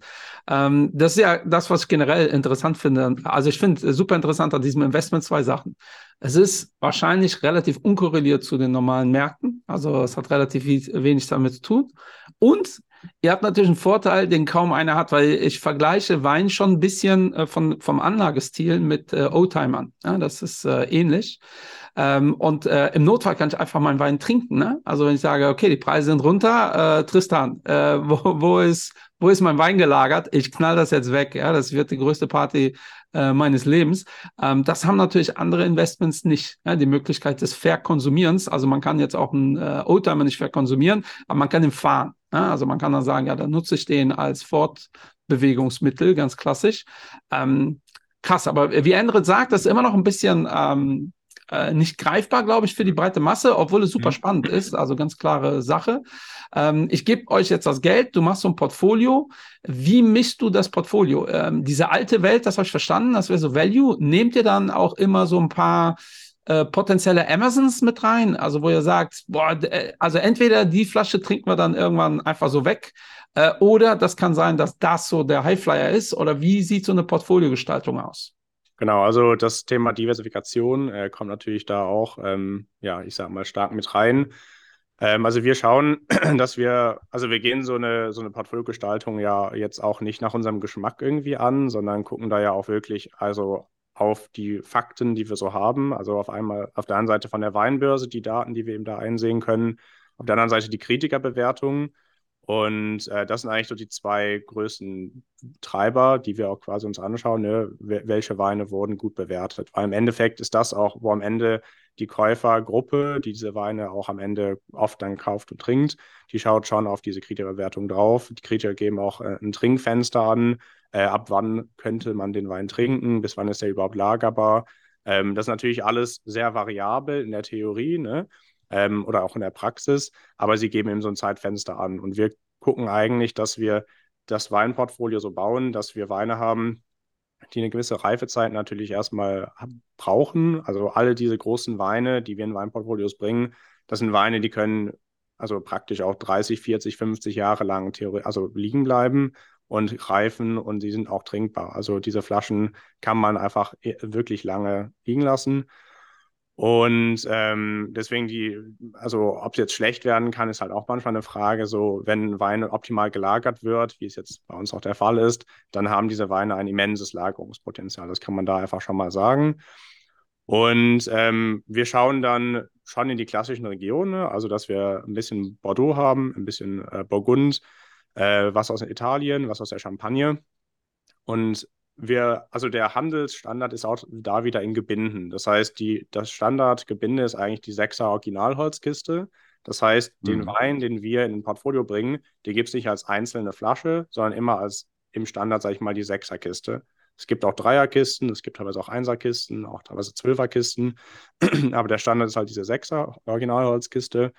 Ähm, das ist ja das, was ich generell interessant finde. Also ich finde super interessant an diesem Investment zwei Sachen. Es ist wahrscheinlich relativ unkorreliert zu den normalen Märkten. Also es hat relativ wenig damit zu tun. Und Ihr habt natürlich einen Vorteil, den kaum einer hat, weil ich vergleiche Wein schon ein bisschen äh, von, vom Anlagestil mit äh, Oldtimern. Ja, das ist äh, ähnlich. Ähm, und äh, im Notfall kann ich einfach meinen Wein trinken. Ne? Also wenn ich sage, okay, die Preise sind runter, äh, Tristan, äh, wo, wo, ist, wo ist mein Wein gelagert? Ich knall das jetzt weg. Ja, das wird die größte Party äh, meines Lebens. Ähm, das haben natürlich andere Investments nicht. Ja? Die Möglichkeit des Verkonsumierens. Also man kann jetzt auch einen äh, Oldtimer nicht verkonsumieren, aber man kann ihn fahren. Ja? Also man kann dann sagen, ja, dann nutze ich den als Fortbewegungsmittel, ganz klassisch. Ähm, krass, aber wie Endrit sagt, das ist immer noch ein bisschen ähm, äh, nicht greifbar, glaube ich, für die breite Masse, obwohl es super mhm. spannend ist. Also ganz klare Sache. Ähm, ich gebe euch jetzt das Geld, du machst so ein Portfolio. Wie mischst du das Portfolio? Ähm, diese alte Welt, das habe ich verstanden, das wäre so Value. Nehmt ihr dann auch immer so ein paar äh, potenzielle Amazons mit rein? Also wo ihr sagt, boah, äh, also entweder die Flasche trinken wir dann irgendwann einfach so weg, äh, oder das kann sein, dass das so der Highflyer ist. Oder wie sieht so eine Portfoliogestaltung aus? Genau, also das Thema Diversifikation äh, kommt natürlich da auch, ähm, ja, ich sag mal, stark mit rein. Ähm, also wir schauen, *clears throat* dass wir, also wir gehen so eine, so eine Portfoliogestaltung ja jetzt auch nicht nach unserem Geschmack irgendwie an, sondern gucken da ja auch wirklich, also auf die Fakten, die wir so haben. Also auf einmal auf der einen Seite von der Weinbörse die Daten, die wir eben da einsehen können, auf der anderen Seite die Kritikerbewertungen und äh, das sind eigentlich so die zwei größten Treiber, die wir auch quasi uns anschauen, ne? welche Weine wurden gut bewertet. Weil im Endeffekt ist das auch, wo am Ende die Käufergruppe, die diese Weine auch am Ende oft dann kauft und trinkt, die schaut schon auf diese Kriterbewertung drauf. Die Kritiker geben auch äh, ein Trinkfenster an, äh, ab wann könnte man den Wein trinken, bis wann ist er überhaupt lagerbar. Ähm, das ist natürlich alles sehr variabel in der Theorie, ne? ähm, oder auch in der Praxis, aber sie geben eben so ein Zeitfenster an. Und wir gucken eigentlich, dass wir das Weinportfolio so bauen, dass wir Weine haben, die eine gewisse Reifezeit natürlich erstmal brauchen. Also alle diese großen Weine, die wir in Weinportfolios bringen, das sind Weine, die können also praktisch auch 30, 40, 50 Jahre lang also liegen bleiben und reifen und sie sind auch trinkbar. Also diese Flaschen kann man einfach äh, wirklich lange liegen lassen. Und ähm, deswegen die, also ob es jetzt schlecht werden kann, ist halt auch manchmal eine Frage. So, wenn Wein optimal gelagert wird, wie es jetzt bei uns auch der Fall ist, dann haben diese Weine ein immenses Lagerungspotenzial. Das kann man da einfach schon mal sagen. Und ähm, wir schauen dann schon in die klassischen Regionen, also dass wir ein bisschen Bordeaux haben, ein bisschen äh, Burgund, äh, was aus Italien, was aus der Champagne. Und wir, also der Handelsstandard ist auch da wieder in Gebinden. Das heißt, die, das Standardgebinde ist eigentlich die 6er Originalholzkiste. Das heißt, mhm. den Wein, den wir in ein Portfolio bringen, den gibt es nicht als einzelne Flasche, sondern immer als im Standard, sage ich mal, die Sechserkiste. Es gibt auch Dreierkisten, es gibt teilweise auch Einserkisten, auch teilweise Zwölferkisten. *clears throat* Aber der Standard ist halt diese Sechser Originalholzkiste.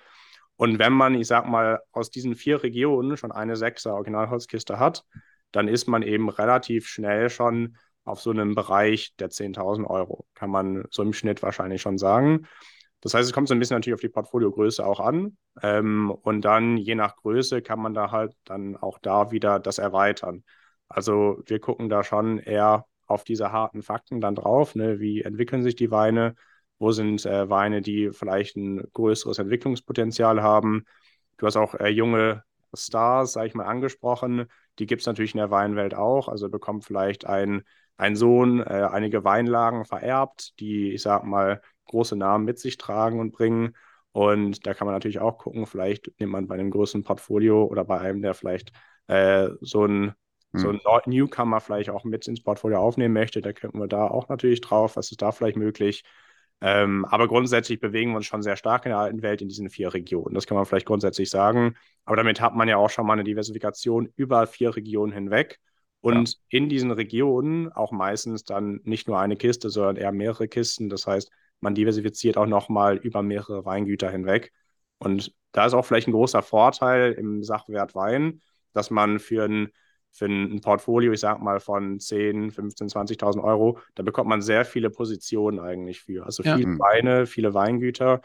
Und wenn man, ich sag mal, aus diesen vier Regionen schon eine Sechser Originalholzkiste hat, dann ist man eben relativ schnell schon auf so einem Bereich der 10.000 Euro. Kann man so im Schnitt wahrscheinlich schon sagen. Das heißt, es kommt so ein bisschen natürlich auf die Portfoliogröße auch an. Ähm, und dann, je nach Größe, kann man da halt dann auch da wieder das erweitern. Also wir gucken da schon eher auf diese harten Fakten dann drauf. Ne? Wie entwickeln sich die Weine? Wo sind äh, Weine, die vielleicht ein größeres Entwicklungspotenzial haben? Du hast auch äh, junge Stars, sage ich mal, angesprochen. Die gibt es natürlich in der Weinwelt auch. Also bekommt vielleicht ein, ein Sohn äh, einige Weinlagen vererbt, die, ich sag mal, große Namen mit sich tragen und bringen. Und da kann man natürlich auch gucken, vielleicht nimmt man bei einem größeren Portfolio oder bei einem, der vielleicht äh, so ein so hm. ein Newcomer vielleicht auch mit ins Portfolio aufnehmen möchte, da könnten wir da auch natürlich drauf, was ist da vielleicht möglich. Ähm, aber grundsätzlich bewegen wir uns schon sehr stark in der alten Welt in diesen vier Regionen. Das kann man vielleicht grundsätzlich sagen. Aber damit hat man ja auch schon mal eine Diversifikation über vier Regionen hinweg. Und ja. in diesen Regionen auch meistens dann nicht nur eine Kiste, sondern eher mehrere Kisten. Das heißt, man diversifiziert auch nochmal über mehrere Weingüter hinweg. Und da ist auch vielleicht ein großer Vorteil im Sachwert Wein, dass man für ein für ein Portfolio, ich sag mal von 10, 15, 20.000 Euro, da bekommt man sehr viele Positionen eigentlich für. Also viele ja. Weine, viele Weingüter.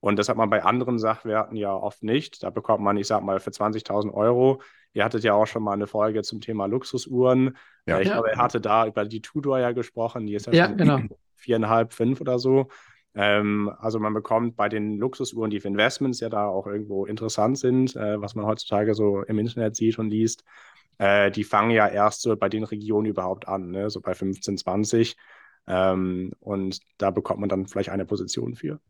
Und das hat man bei anderen Sachwerten ja oft nicht. Da bekommt man, ich sag mal, für 20.000 Euro. Ihr hattet ja auch schon mal eine Folge zum Thema Luxusuhren. Ja. Ich ja. glaube, er hatte da über die Tudor ja gesprochen. Die ist ja, ja genau. viereinhalb, fünf oder so. Ähm, also man bekommt bei den Luxusuhren, die für Investments ja da auch irgendwo interessant sind, äh, was man heutzutage so im Internet sieht und liest, äh, die fangen ja erst so bei den Regionen überhaupt an, ne? so bei 15, 20. Ähm, und da bekommt man dann vielleicht eine Position für.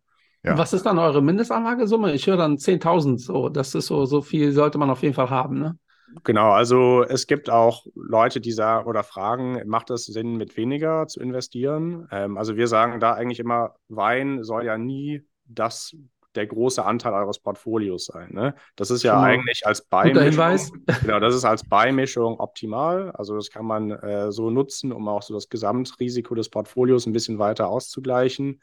Ja. Was ist dann eure Mindestanlagesumme? Ich höre dann 10.000 so. Das ist so, so viel sollte man auf jeden Fall haben, ne? Genau, also es gibt auch Leute, die sagen oder fragen, macht es Sinn, mit weniger zu investieren? Ähm, also wir sagen da eigentlich immer, Wein soll ja nie das der große Anteil eures Portfolios sein. Ne? Das ist ja genau. eigentlich als Beimischung. *laughs* Genau, das ist als Beimischung optimal. Also das kann man äh, so nutzen, um auch so das Gesamtrisiko des Portfolios ein bisschen weiter auszugleichen.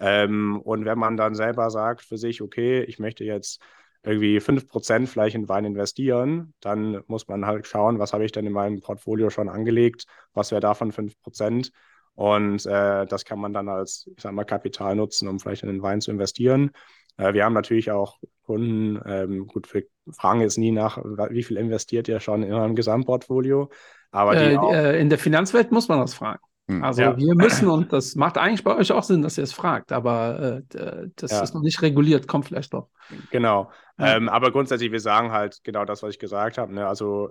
Ähm, und wenn man dann selber sagt für sich, okay, ich möchte jetzt irgendwie 5% vielleicht in Wein investieren, dann muss man halt schauen, was habe ich denn in meinem Portfolio schon angelegt, was wäre davon 5%. Und äh, das kann man dann als, ich sag mal, Kapital nutzen, um vielleicht in den Wein zu investieren. Äh, wir haben natürlich auch Kunden, ähm, gut, wir fragen jetzt nie nach, wie viel investiert ihr schon in eurem Gesamtportfolio. Aber äh, äh, in der Finanzwelt muss man das fragen. Hm. Also ja. wir müssen, und das macht eigentlich bei euch auch Sinn, dass ihr es fragt, aber äh, das ja. ist noch nicht reguliert, kommt vielleicht doch. Genau. Ja. Ähm, aber grundsätzlich, wir sagen halt genau das, was ich gesagt habe. Ne? Also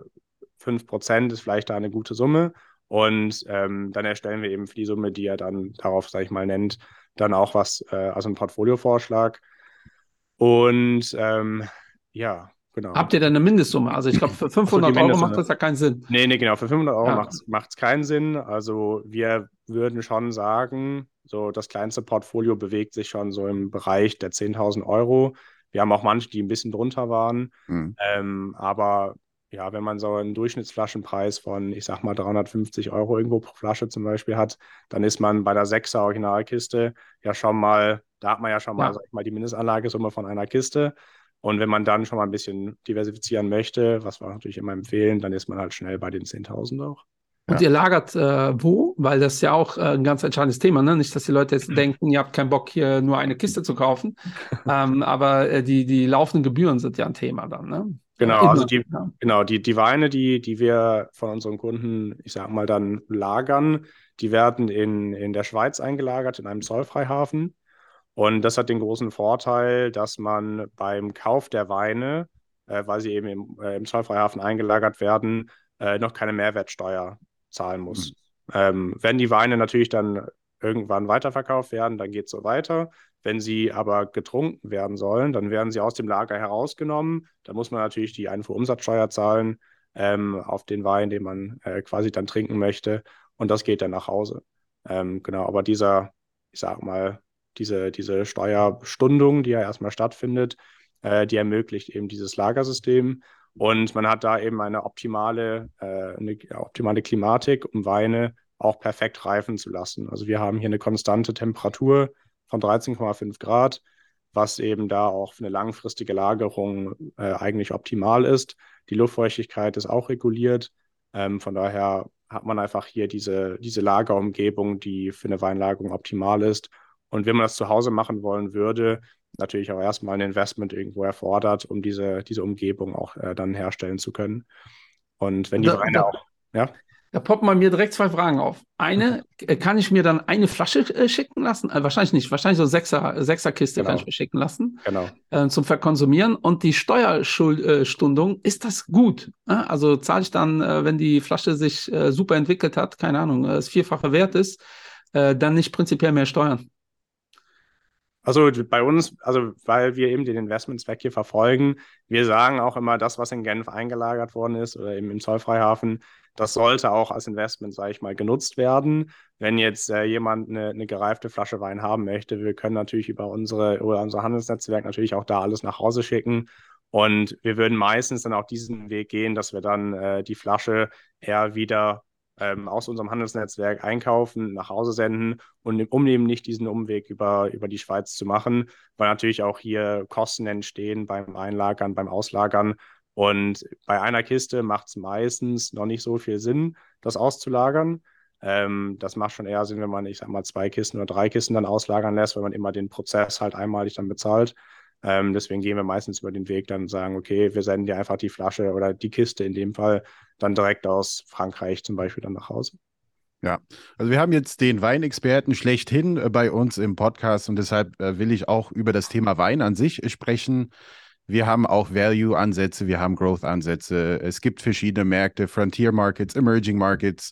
5% ist vielleicht da eine gute Summe. Und ähm, dann erstellen wir eben für die Summe, die er dann darauf, sage ich mal, nennt, dann auch was, äh, also einen Portfoliovorschlag. Und ähm, ja, genau. Habt ihr denn eine Mindestsumme? Also ich glaube, für *laughs* 500 Euro macht das ja keinen Sinn. Nee, nee, genau. Für 500 Euro ja. macht es keinen Sinn. Also wir würden schon sagen, so das kleinste Portfolio bewegt sich schon so im Bereich der 10.000 Euro. Wir haben auch manche, die ein bisschen drunter waren. Mhm. Ähm, aber ja, wenn man so einen Durchschnittsflaschenpreis von, ich sag mal, 350 Euro irgendwo pro Flasche zum Beispiel hat, dann ist man bei der 6er Originalkiste ja schon mal, da hat man ja schon mal, ja. sag ich mal, die Mindestanlagesumme von einer Kiste. Und wenn man dann schon mal ein bisschen diversifizieren möchte, was wir natürlich immer empfehlen, dann ist man halt schnell bei den 10.000 auch. Und ja. ihr lagert äh, wo? Weil das ist ja auch äh, ein ganz entscheidendes Thema. Ne? Nicht, dass die Leute jetzt mhm. denken, ihr habt keinen Bock, hier nur eine Kiste zu kaufen. *laughs* ähm, aber äh, die, die laufenden Gebühren sind ja ein Thema dann. Ne? Genau, also die, ja. genau, die, die Weine, die, die wir von unseren Kunden, ich sag mal, dann lagern, die werden in, in der Schweiz eingelagert, in einem Zollfreihafen. Und das hat den großen Vorteil, dass man beim Kauf der Weine, äh, weil sie eben im, äh, im Zollfreihafen eingelagert werden, äh, noch keine Mehrwertsteuer zahlen muss. Mhm. Ähm, wenn die Weine natürlich dann irgendwann weiterverkauft werden, dann geht es so weiter. Wenn sie aber getrunken werden sollen, dann werden sie aus dem Lager herausgenommen. Da muss man natürlich die Einfuhrumsatzsteuer zahlen ähm, auf den Wein, den man äh, quasi dann trinken möchte. Und das geht dann nach Hause. Ähm, genau, aber dieser, ich sag mal, diese, diese Steuerstundung, die ja erstmal stattfindet, äh, die ermöglicht eben dieses Lagersystem. Und man hat da eben eine optimale, äh, eine optimale Klimatik, um Weine auch perfekt reifen zu lassen. Also wir haben hier eine konstante Temperatur von 13,5 Grad, was eben da auch für eine langfristige Lagerung äh, eigentlich optimal ist. Die Luftfeuchtigkeit ist auch reguliert. Ähm, von daher hat man einfach hier diese, diese Lagerumgebung, die für eine Weinlagerung optimal ist. Und wenn man das zu Hause machen wollen würde, natürlich auch erstmal ein Investment irgendwo erfordert, um diese, diese Umgebung auch äh, dann herstellen zu können. Und wenn die Da- Weine da- auch, ja, Da poppen bei mir direkt zwei Fragen auf. Eine, äh, kann ich mir dann eine Flasche äh, schicken lassen? Äh, wahrscheinlich nicht. Wahrscheinlich so Sechser, Sechserkiste kann Genau. ich mir schicken lassen genau. äh, zum Verkonsumieren. Und die Steuerstundung, ist das gut? Äh? Also zahle ich dann, äh, wenn die Flasche sich äh, super entwickelt hat, keine Ahnung, äh, das vierfache Wert ist, äh, dann nicht prinzipiell mehr Steuern? Also bei uns, also weil wir eben den Investmentzweck hier verfolgen, wir sagen auch immer, das, was in Genf eingelagert worden ist oder eben im Zollfreihafen, das sollte auch als Investment, sage ich mal, genutzt werden. Wenn jetzt äh, jemand eine, eine gereifte Flasche Wein haben möchte, wir können natürlich über unsere oder unser Handelsnetzwerk natürlich auch da alles nach Hause schicken. Und wir würden meistens dann auch diesen Weg gehen, dass wir dann äh, die Flasche eher wieder ähm, aus unserem Handelsnetzwerk einkaufen, nach Hause senden und um eben nicht diesen Umweg über, über die Schweiz zu machen, weil natürlich auch hier Kosten entstehen beim Einlagern, beim Auslagern. Und bei einer Kiste macht es meistens noch nicht so viel Sinn, das auszulagern. Ähm, das macht schon eher Sinn, wenn man, ich sag mal, zwei Kisten oder drei Kisten dann auslagern lässt, weil man immer den Prozess halt einmalig dann bezahlt. Ähm, deswegen gehen wir meistens über den Weg dann sagen, okay, wir senden dir einfach die Flasche oder die Kiste in dem Fall dann direkt aus Frankreich zum Beispiel dann nach Hause. Ja, also wir haben jetzt den Weinexperten schlechthin äh, bei uns im Podcast und deshalb äh, will ich auch über das Thema Wein an sich sprechen. Wir haben auch Value-Ansätze, wir haben Growth-Ansätze. Es gibt verschiedene Märkte, Frontier Markets, Emerging Markets.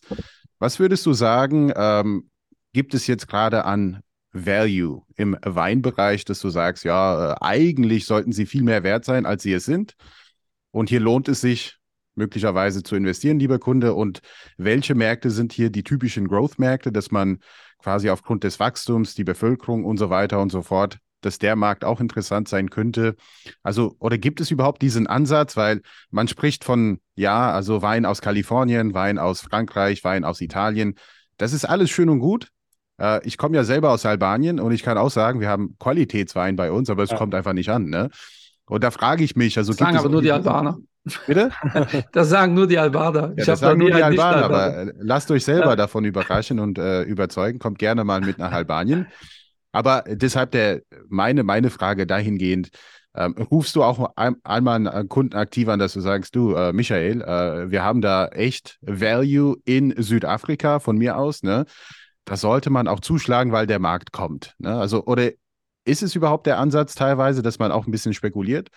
Was würdest du sagen, ähm, gibt es jetzt gerade an Value im Weinbereich, dass du sagst, ja, äh, eigentlich sollten sie viel mehr wert sein, als sie es sind? Und hier lohnt es sich, möglicherweise zu investieren, lieber Kunde? Und welche Märkte sind hier die typischen Growth-Märkte, dass man quasi aufgrund des Wachstums, die Bevölkerung und so weiter und so fort, dass der Markt auch interessant sein könnte? Also, oder gibt es überhaupt diesen Ansatz? Weil man spricht von, ja, also Wein aus Kalifornien, Wein aus Frankreich, Wein aus Italien. Das ist alles schön und gut. Äh, ich komme ja selber aus Albanien und ich kann auch sagen, wir haben Qualitätswein bei uns, aber es Ja. kommt einfach nicht an, ne? Und da frage ich mich, also Das sagen aber nur die *laughs* Albaner. Bitte? *laughs* Das sagen nur die Albaner. Ja, Ich das hab sagen nur die Albaner, aber äh, lasst euch selber Ja. davon überraschen und äh, überzeugen. Kommt gerne mal mit nach Albanien. Aber deshalb der, meine, meine Frage dahingehend, ähm, rufst du auch ein, einmal einen Kunden aktiv an, dass du sagst, du, äh, Michael, äh, wir haben da echt Value in Südafrika von mir aus, ne? Das sollte man auch zuschlagen, weil der Markt kommt. Ne? Also, oder ist es überhaupt der Ansatz teilweise, dass man auch ein bisschen spekuliert?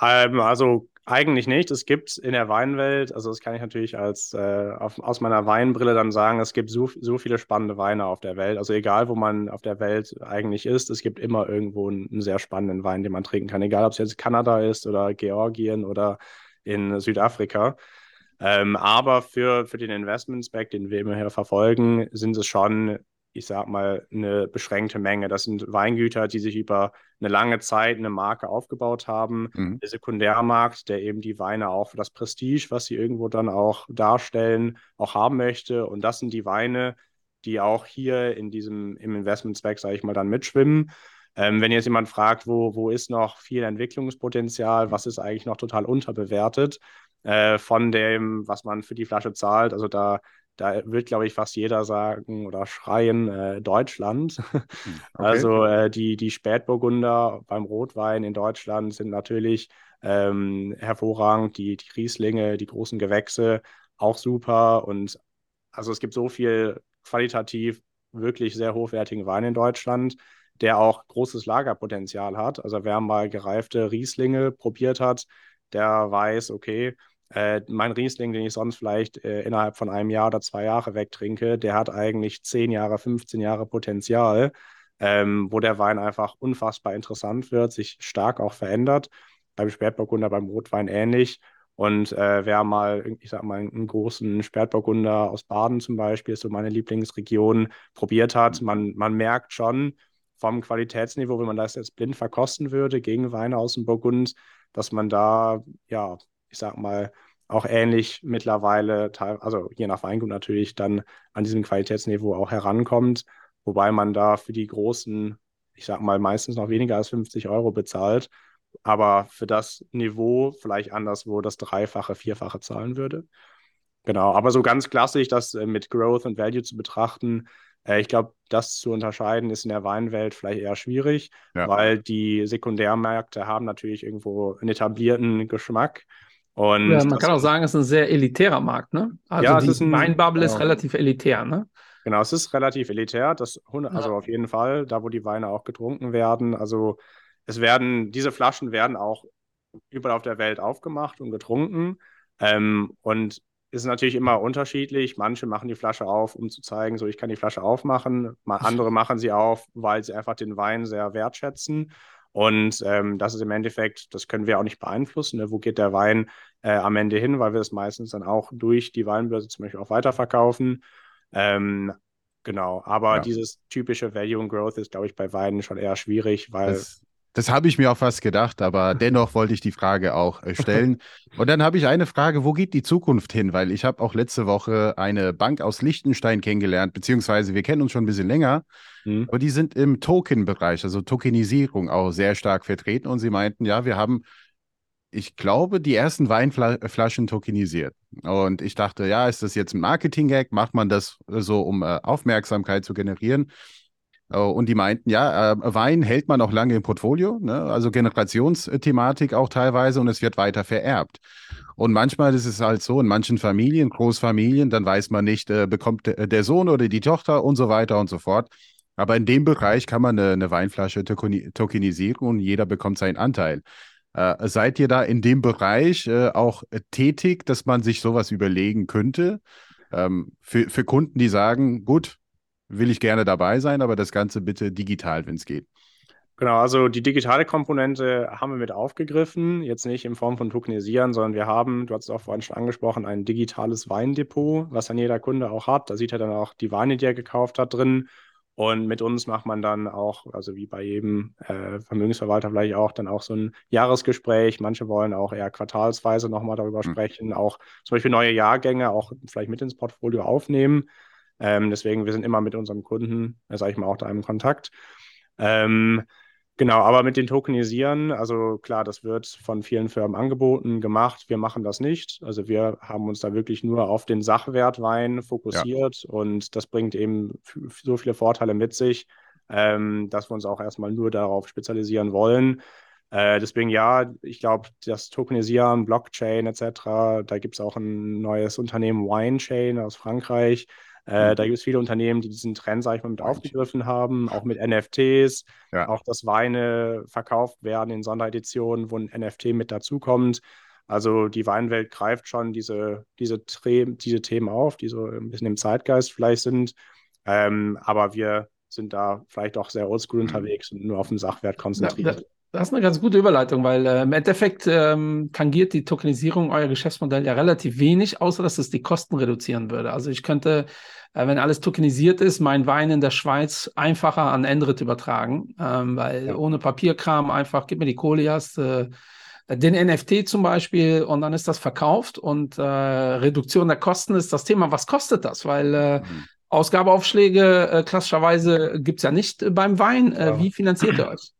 Ähm, also eigentlich nicht. Es gibt in der Weinwelt, also das kann ich natürlich als äh, auf, aus meiner Weinbrille dann sagen, es gibt so, so viele spannende Weine auf der Welt. Also egal, wo man auf der Welt eigentlich ist, es gibt immer irgendwo einen, einen sehr spannenden Wein, den man trinken kann. Egal, ob es jetzt Kanada ist oder Georgien oder in Südafrika. Ähm, aber für, für den Investment-Spec, den wir immer hier verfolgen, sind es schon, ich sag mal, eine beschränkte Menge. Das sind Weingüter, die sich über eine lange Zeit eine Marke aufgebaut haben. Mhm. Der Sekundärmarkt, der eben die Weine auch für das Prestige, was sie irgendwo dann auch darstellen, auch haben möchte. Und das sind die Weine, die auch hier in diesem, im Investment-Zweck, sage ich mal, dann mitschwimmen. Ähm, wenn jetzt jemand fragt, wo, wo ist noch viel Entwicklungspotenzial, was ist eigentlich noch total unterbewertet äh, von dem, was man für die Flasche zahlt, also da, da wird, glaube ich, fast jeder sagen oder schreien, äh, Deutschland. *laughs* Also äh, die, die Spätburgunder beim Rotwein in Deutschland sind natürlich ähm, hervorragend, die, die Rieslinge, die großen Gewächse auch super und also es gibt so viel qualitativ wirklich sehr hochwertigen Wein in Deutschland, der auch großes Lagerpotenzial hat. Also wer mal gereifte Rieslinge probiert hat, der weiß, okay, äh, mein Riesling, den ich sonst vielleicht äh, innerhalb von einem Jahr oder zwei Jahre wegtrinke, der hat eigentlich 10 Jahre, 15 Jahre Potenzial, ähm, wo der Wein einfach unfassbar interessant wird, sich stark auch verändert. Beim Spätburgunder, beim Rotwein ähnlich. Und äh, wer mal, ich sag mal, einen großen Spätburgunder aus Baden zum Beispiel, ist so meine Lieblingsregion, probiert hat, man, man merkt schon vom Qualitätsniveau, wenn man das jetzt blind verkosten würde gegen Weine aus dem Burgund, dass man da ja ich sag mal, auch ähnlich mittlerweile, also je nach Weingut natürlich, dann an diesem Qualitätsniveau auch herankommt, wobei man da für die großen, ich sag mal, meistens noch weniger als 50 Euro bezahlt, aber für das Niveau vielleicht anderswo das Dreifache, Vierfache zahlen würde. Genau, aber so ganz klassisch, das äh, mit Growth und Value zu betrachten, äh, ich glaube, das zu unterscheiden ist in der Weinwelt vielleicht eher schwierig, ja. weil die Sekundärmärkte haben natürlich irgendwo einen etablierten Geschmack. Und ja, man kann auch sagen, es ist ein sehr elitärer Markt, ne? Also ja, die ein, Weinbubble ist relativ elitär, ne? Genau, es ist relativ elitär, das, also ja. auf jeden Fall, da wo die Weine auch getrunken werden. Also es werden, diese Flaschen werden auch überall auf der Welt aufgemacht und getrunken. Ähm, und ist natürlich immer unterschiedlich. Manche machen die Flasche auf, um zu zeigen, so ich kann die Flasche aufmachen. Andere machen sie auf, weil sie einfach den Wein sehr wertschätzen. Und ähm, das ist im Endeffekt, das können wir auch nicht beeinflussen. Ne? Wo geht der Wein äh, am Ende hin, weil wir es meistens dann auch durch die Weinbörse zum Beispiel auch weiterverkaufen. Ähm, genau, aber ja. dieses typische Value and Growth ist, glaube ich, bei Weinen schon eher schwierig, weil das, das habe ich mir auch fast gedacht, aber *laughs* dennoch wollte ich die Frage auch äh, stellen. Und dann habe ich eine Frage, wo geht die Zukunft hin? Weil ich habe auch letzte Woche eine Bank aus Liechtenstein kennengelernt, beziehungsweise wir kennen uns schon ein bisschen länger, mhm. aber die sind im Token-Bereich, also Tokenisierung auch sehr stark vertreten. Und sie meinten, ja, wir haben, ich glaube, die ersten Weinflaschen tokenisiert. Und ich dachte, ja, ist das jetzt ein Marketing-Gag? Macht man das so, um äh, Aufmerksamkeit zu generieren? Äh, und die meinten, ja, äh, Wein hält man auch lange im Portfolio, ne? also Generationsthematik auch teilweise und es wird weiter vererbt. Und manchmal ist es halt so, in manchen Familien, Großfamilien, dann weiß man nicht, äh, bekommt der Sohn oder die Tochter und so weiter und so fort. Aber in dem Bereich kann man eine, eine Weinflasche tokenisieren und jeder bekommt seinen Anteil. Äh, seid ihr da in dem Bereich auch tätig, dass man sich sowas überlegen könnte? Ähm, für, für Kunden, die sagen, gut, will ich gerne dabei sein, aber das Ganze bitte digital, wenn es geht. Genau, also die digitale Komponente haben wir mit aufgegriffen, jetzt nicht in Form von Tokenisieren, sondern wir haben, du hast es auch vorhin schon angesprochen, ein digitales Weindepot, was dann jeder Kunde auch hat. Da sieht er dann auch die Weine, die er gekauft hat, drin. Und mit uns macht man dann auch, also wie bei jedem äh, Vermögensverwalter vielleicht auch, dann auch so ein Jahresgespräch. Manche wollen auch eher quartalsweise nochmal darüber mhm. sprechen, auch zum Beispiel neue Jahrgänge auch vielleicht mit ins Portfolio aufnehmen. Ähm, deswegen, wir sind immer mit unserem Kunden, äh, sage ich mal, auch da im Kontakt. Ähm, genau, aber mit den Tokenisieren, also klar, das wird von vielen Firmen angeboten, gemacht. Wir machen das nicht. Also wir haben uns da wirklich nur auf den Sachwertwein fokussiert ja. und das bringt eben so viele Vorteile mit sich, ähm, dass wir uns auch erstmal nur darauf spezialisieren wollen. Äh, deswegen ja, ich glaube, das Tokenisieren, Blockchain etc., da gibt es auch ein neues Unternehmen, WineChain aus Frankreich. Äh, mhm. da gibt es viele Unternehmen, die diesen Trend, sage ich mal, mit aufgegriffen haben, auch mit NFTs, ja. auch dass Weine verkauft werden in Sondereditionen, wo ein NFT mit dazukommt. Also die Weinwelt greift schon diese, diese, diese Themen auf, die so ein bisschen im Zeitgeist vielleicht sind. Ähm, aber wir sind da vielleicht auch sehr oldschool mhm. unterwegs und nur auf den Sachwert konzentriert. Das ist eine ganz gute Überleitung, weil äh, im Endeffekt ähm, tangiert die Tokenisierung euer Geschäftsmodell ja relativ wenig, außer dass es die Kosten reduzieren würde. Also ich könnte, äh, wenn alles tokenisiert ist, mein Wein in der Schweiz einfacher an Endrit übertragen, ähm, weil ja. ohne Papierkram einfach, gib mir die Kohle, hast äh, den NFT zum Beispiel und dann ist das verkauft und äh, Reduktion der Kosten ist das Thema. Was kostet das? Weil äh, mhm. Ausgabeaufschläge äh, klassischerweise gibt es ja nicht beim Wein. Ja. Wie finanziert ihr euch?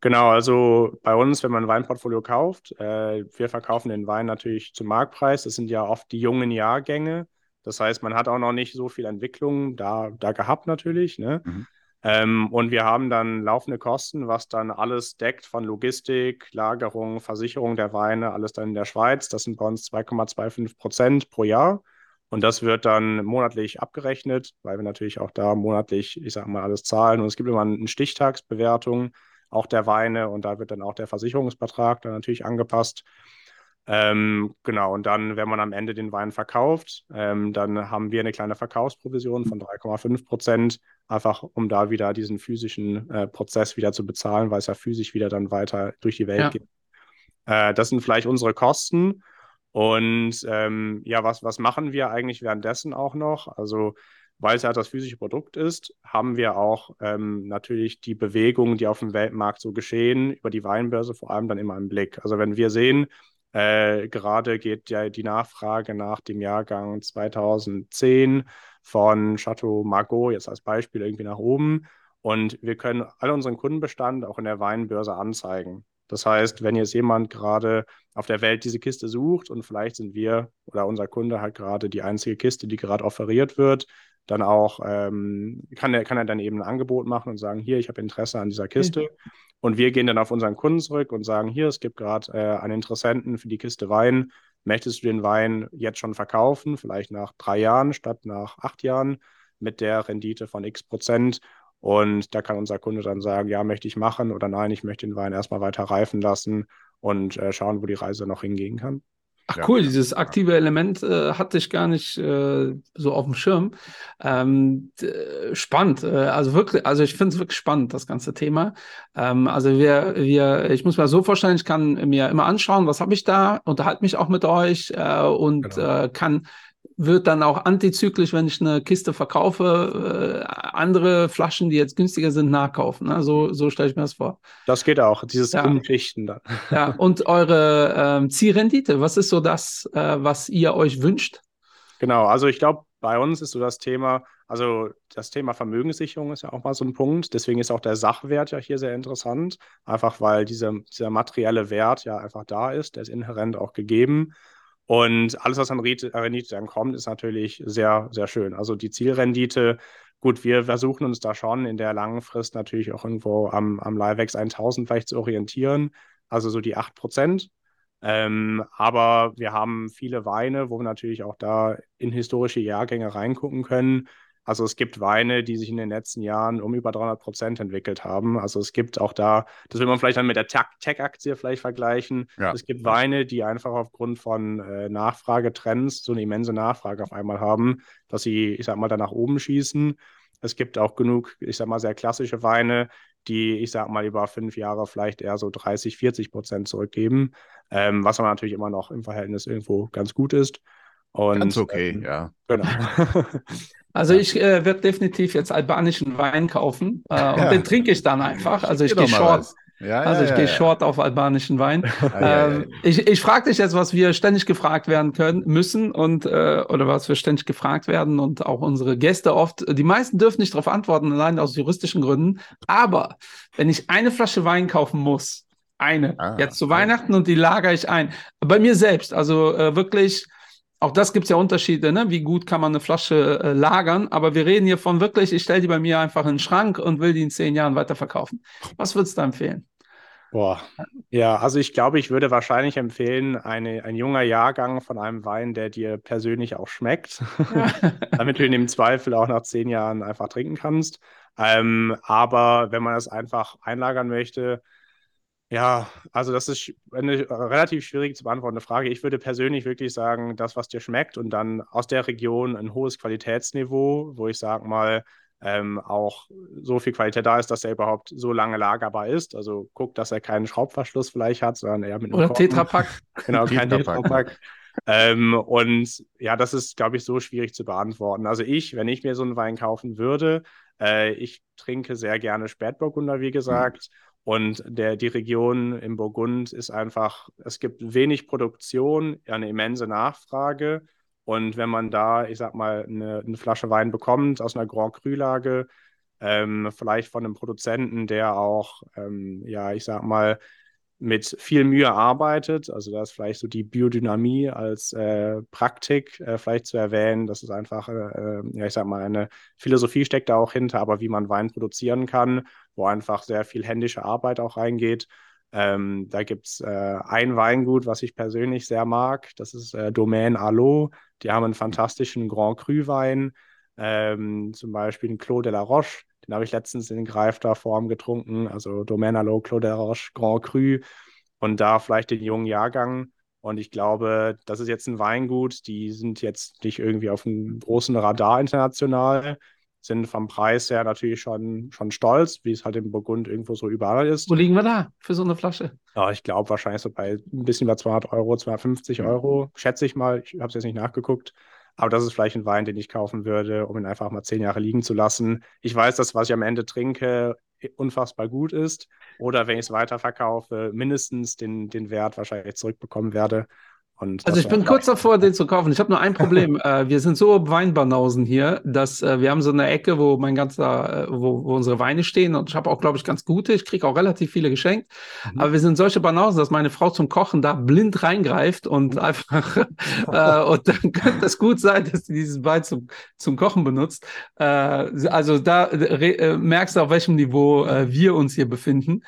Genau, also bei uns, wenn man ein Weinportfolio kauft, äh, wir verkaufen den Wein natürlich zum Marktpreis. Das sind ja oft die jungen Jahrgänge. Das heißt, man hat auch noch nicht so viel Entwicklung da, da gehabt natürlich. Ne? Mhm. Ähm, und wir haben dann laufende Kosten, was dann alles deckt von Logistik, Lagerung, Versicherung der Weine, alles dann in der Schweiz. Das sind bei uns 2,25 Prozent pro Jahr. Und das wird dann monatlich abgerechnet, weil wir natürlich auch da monatlich, ich sage mal, alles zahlen. Und es gibt immer eine Stichtagsbewertung auch der Weine und da wird dann auch der Versicherungsbetrag dann natürlich angepasst. Ähm, genau, und dann, wenn man am Ende den Wein verkauft, ähm, dann haben wir eine kleine Verkaufsprovision von 3,5 Prozent, einfach um da wieder diesen physischen äh, Prozess wieder zu bezahlen, weil es ja physisch wieder dann weiter durch die Welt ja. geht. Äh, das sind vielleicht unsere Kosten. Und ähm, ja, was, was machen wir eigentlich währenddessen auch noch? Also weil es halt das physische Produkt ist, haben wir auch ähm, natürlich die Bewegungen, die auf dem Weltmarkt so geschehen, über die Weinbörse vor allem dann immer im Blick. Also wenn wir sehen, Äh, gerade geht ja die Nachfrage nach dem Jahrgang 2010 von Chateau Margaux jetzt als Beispiel irgendwie nach oben. Und wir können all unseren Kundenbestand auch in der Weinbörse anzeigen. Das heißt, wenn jetzt jemand gerade auf der Welt diese Kiste sucht und vielleicht sind wir oder unser Kunde halt gerade die einzige Kiste, die gerade offeriert wird, dann auch ähm, kann, er, kann er dann eben ein Angebot machen und sagen, hier, ich habe Interesse an dieser Kiste. Mhm. Und wir gehen dann auf unseren Kunden zurück und sagen, hier, es gibt gerade äh, einen Interessenten für die Kiste Wein. Möchtest du den Wein jetzt schon verkaufen, vielleicht nach drei Jahren statt nach acht Jahren mit der Rendite von x Prozent? Und da kann unser Kunde dann sagen, ja, möchte ich machen oder nein, ich möchte den Wein erstmal weiter reifen lassen und äh, schauen, wo die Reise noch hingehen kann. Ach ja. cool, dieses aktive Element äh, hatte ich gar nicht äh, so auf dem Schirm. Ähm, spannend, äh, also wirklich, also ich finde es wirklich spannend, das ganze Thema. Ähm, also wir, wir, ich muss mir so vorstellen, ich kann mir immer anschauen, was habe ich da, unterhalte mich auch mit euch äh, und genau. Äh, kann wird dann auch antizyklisch, wenn ich eine Kiste verkaufe, äh, andere Flaschen, die jetzt günstiger sind, nachkaufen. Ne? So, so stelle ich mir das vor. Das geht auch, dieses ja. Umschichten dann. Ja, und eure ähm, Zielrendite, was ist so das, äh, was ihr euch wünscht? Genau, also ich glaube, bei uns ist so das Thema, also das Thema Vermögenssicherung ist ja auch mal so ein Punkt. Deswegen ist auch der Sachwert ja hier sehr interessant, einfach weil dieser, dieser materielle Wert ja einfach da ist, der ist inhärent auch gegeben. Und alles, was an Rendite dann kommt, ist natürlich sehr, sehr schön. Also die Zielrendite, gut, wir versuchen uns da schon in der langen Frist natürlich auch irgendwo am, am LiveX 1000 vielleicht zu orientieren, also so die 8 Prozent. Ähm, aber wir haben viele Weine, wo wir natürlich auch da in historische Jahrgänge reingucken können. Also es gibt Weine, die sich in den letzten Jahren um über 300 Prozent entwickelt haben. Also es gibt auch da, das will man vielleicht dann mit der Tech-Aktie vielleicht vergleichen. Ja. Es gibt Weine, die einfach aufgrund von äh, Nachfragetrends so eine immense Nachfrage auf einmal haben, dass sie, ich sag mal, da nach oben schießen. Es gibt auch genug, ich sag mal, sehr klassische Weine, die, ich sag mal, über fünf Jahre vielleicht eher so 30, 40 Prozent zurückgeben, ähm, was aber natürlich immer noch im Verhältnis irgendwo ganz gut ist. Und, ganz okay, ähm, ja. Genau. *laughs* Also ich äh, werde definitiv jetzt albanischen Wein kaufen äh, *laughs* und ja. den trinke ich dann einfach. Also ich gehe short. Ja, also ich gehe short auf albanischen Wein. *laughs* ähm, ich ich frage dich jetzt, was wir ständig gefragt werden können müssen und äh, oder was wir ständig gefragt werden und auch unsere Gäste oft. Die meisten dürfen nicht darauf antworten, allein aus juristischen Gründen. Aber wenn ich eine Flasche Wein kaufen muss, eine ah, jetzt zu Weihnachten und die lagere ich ein, bei mir selbst, also äh, wirklich auch das gibt es ja Unterschiede, ne? wie gut kann man eine Flasche äh, lagern. Aber wir reden hier von wirklich, ich stelle die bei mir einfach in den Schrank und will die in zehn Jahren weiterverkaufen. Was würdest du da empfehlen? Boah, ja, also ich glaube, ich würde wahrscheinlich empfehlen, eine, ein junger Jahrgang von einem Wein, der dir persönlich auch schmeckt, ja. *laughs* damit du ihn im Zweifel auch nach zehn Jahren einfach trinken kannst. Ähm, aber wenn man das einfach einlagern möchte, ja, also das ist eine relativ schwierig zu beantwortende Frage. Ich würde persönlich wirklich sagen, das, was dir schmeckt und dann aus der Region ein hohes Qualitätsniveau, wo ich sage mal, ähm, auch so viel Qualität da ist, dass er überhaupt so lange lagerbar ist. Also guck, dass er keinen Schraubverschluss vielleicht hat, sondern eher mit einem Oder Tetrapack. *laughs* Genau, kein Tetrapack. ähm, und ja, das ist, glaube ich, so schwierig zu beantworten. Also ich, wenn ich mir so einen Wein kaufen würde, äh, ich trinke sehr gerne Spätburgunder, wie gesagt. Mhm und der, die Region im Burgund ist einfach, es gibt wenig Produktion, eine immense Nachfrage. Und wenn man da, ich sag mal, eine, eine Flasche Wein bekommt aus einer Grand Cru-Lage, ähm, vielleicht von einem Produzenten, der auch, ähm, ja, ich sag mal, mit viel Mühe arbeitet. Also da ist vielleicht so die Biodynamie als äh, Praktik äh, vielleicht zu erwähnen. Das ist einfach, äh, äh, ja, ich sag mal, eine Philosophie steckt da auch hinter, aber wie man Wein produzieren kann, wo einfach sehr viel händische Arbeit auch reingeht. Ähm, da gibt es äh, ein Weingut, was ich persönlich sehr mag. Das ist äh, Domaine Allo. Die haben einen fantastischen Grand Cru-Wein, ähm, zum Beispiel den Clos de la Roche den habe ich letztens in greifter Form getrunken, also Domaine Allo, Claude Roche, Grand Cru und da vielleicht den jungen Jahrgang. Und ich glaube, das ist jetzt ein Weingut, die sind jetzt nicht irgendwie auf einem großen Radar international, sind vom Preis her natürlich schon, schon stolz, wie es halt im Burgund irgendwo so überall ist. Wo liegen wir da für so eine Flasche? Ja, ich glaube wahrscheinlich so bei ein bisschen über 200 Euro, 250 Euro, schätze ich mal. Ich habe es jetzt nicht nachgeguckt. Aber das ist vielleicht ein Wein, den ich kaufen würde, um ihn einfach mal zehn Jahre liegen zu lassen. Ich weiß, dass was ich am Ende trinke, unfassbar gut ist oder wenn ich es weiterverkaufe, mindestens den, den Wert wahrscheinlich zurückbekommen werde. Und also ich bin kurz davor, den zu kaufen. Ich habe nur ein Problem. *laughs* äh, wir sind so Weinbanausen hier, dass äh, wir haben so eine Ecke, wo mein ganzer, äh, wo, wo, unsere Weine stehen und ich habe auch, glaube ich, ganz gute. Ich kriege auch relativ viele geschenkt. Mhm. Aber wir sind solche Banausen, dass meine Frau zum Kochen da blind reingreift und mhm. einfach *laughs* äh, und dann könnte es gut sein, dass sie dieses Wein zum, zum Kochen benutzt. Äh, also da äh, merkst du, auf welchem Niveau wir uns hier befinden.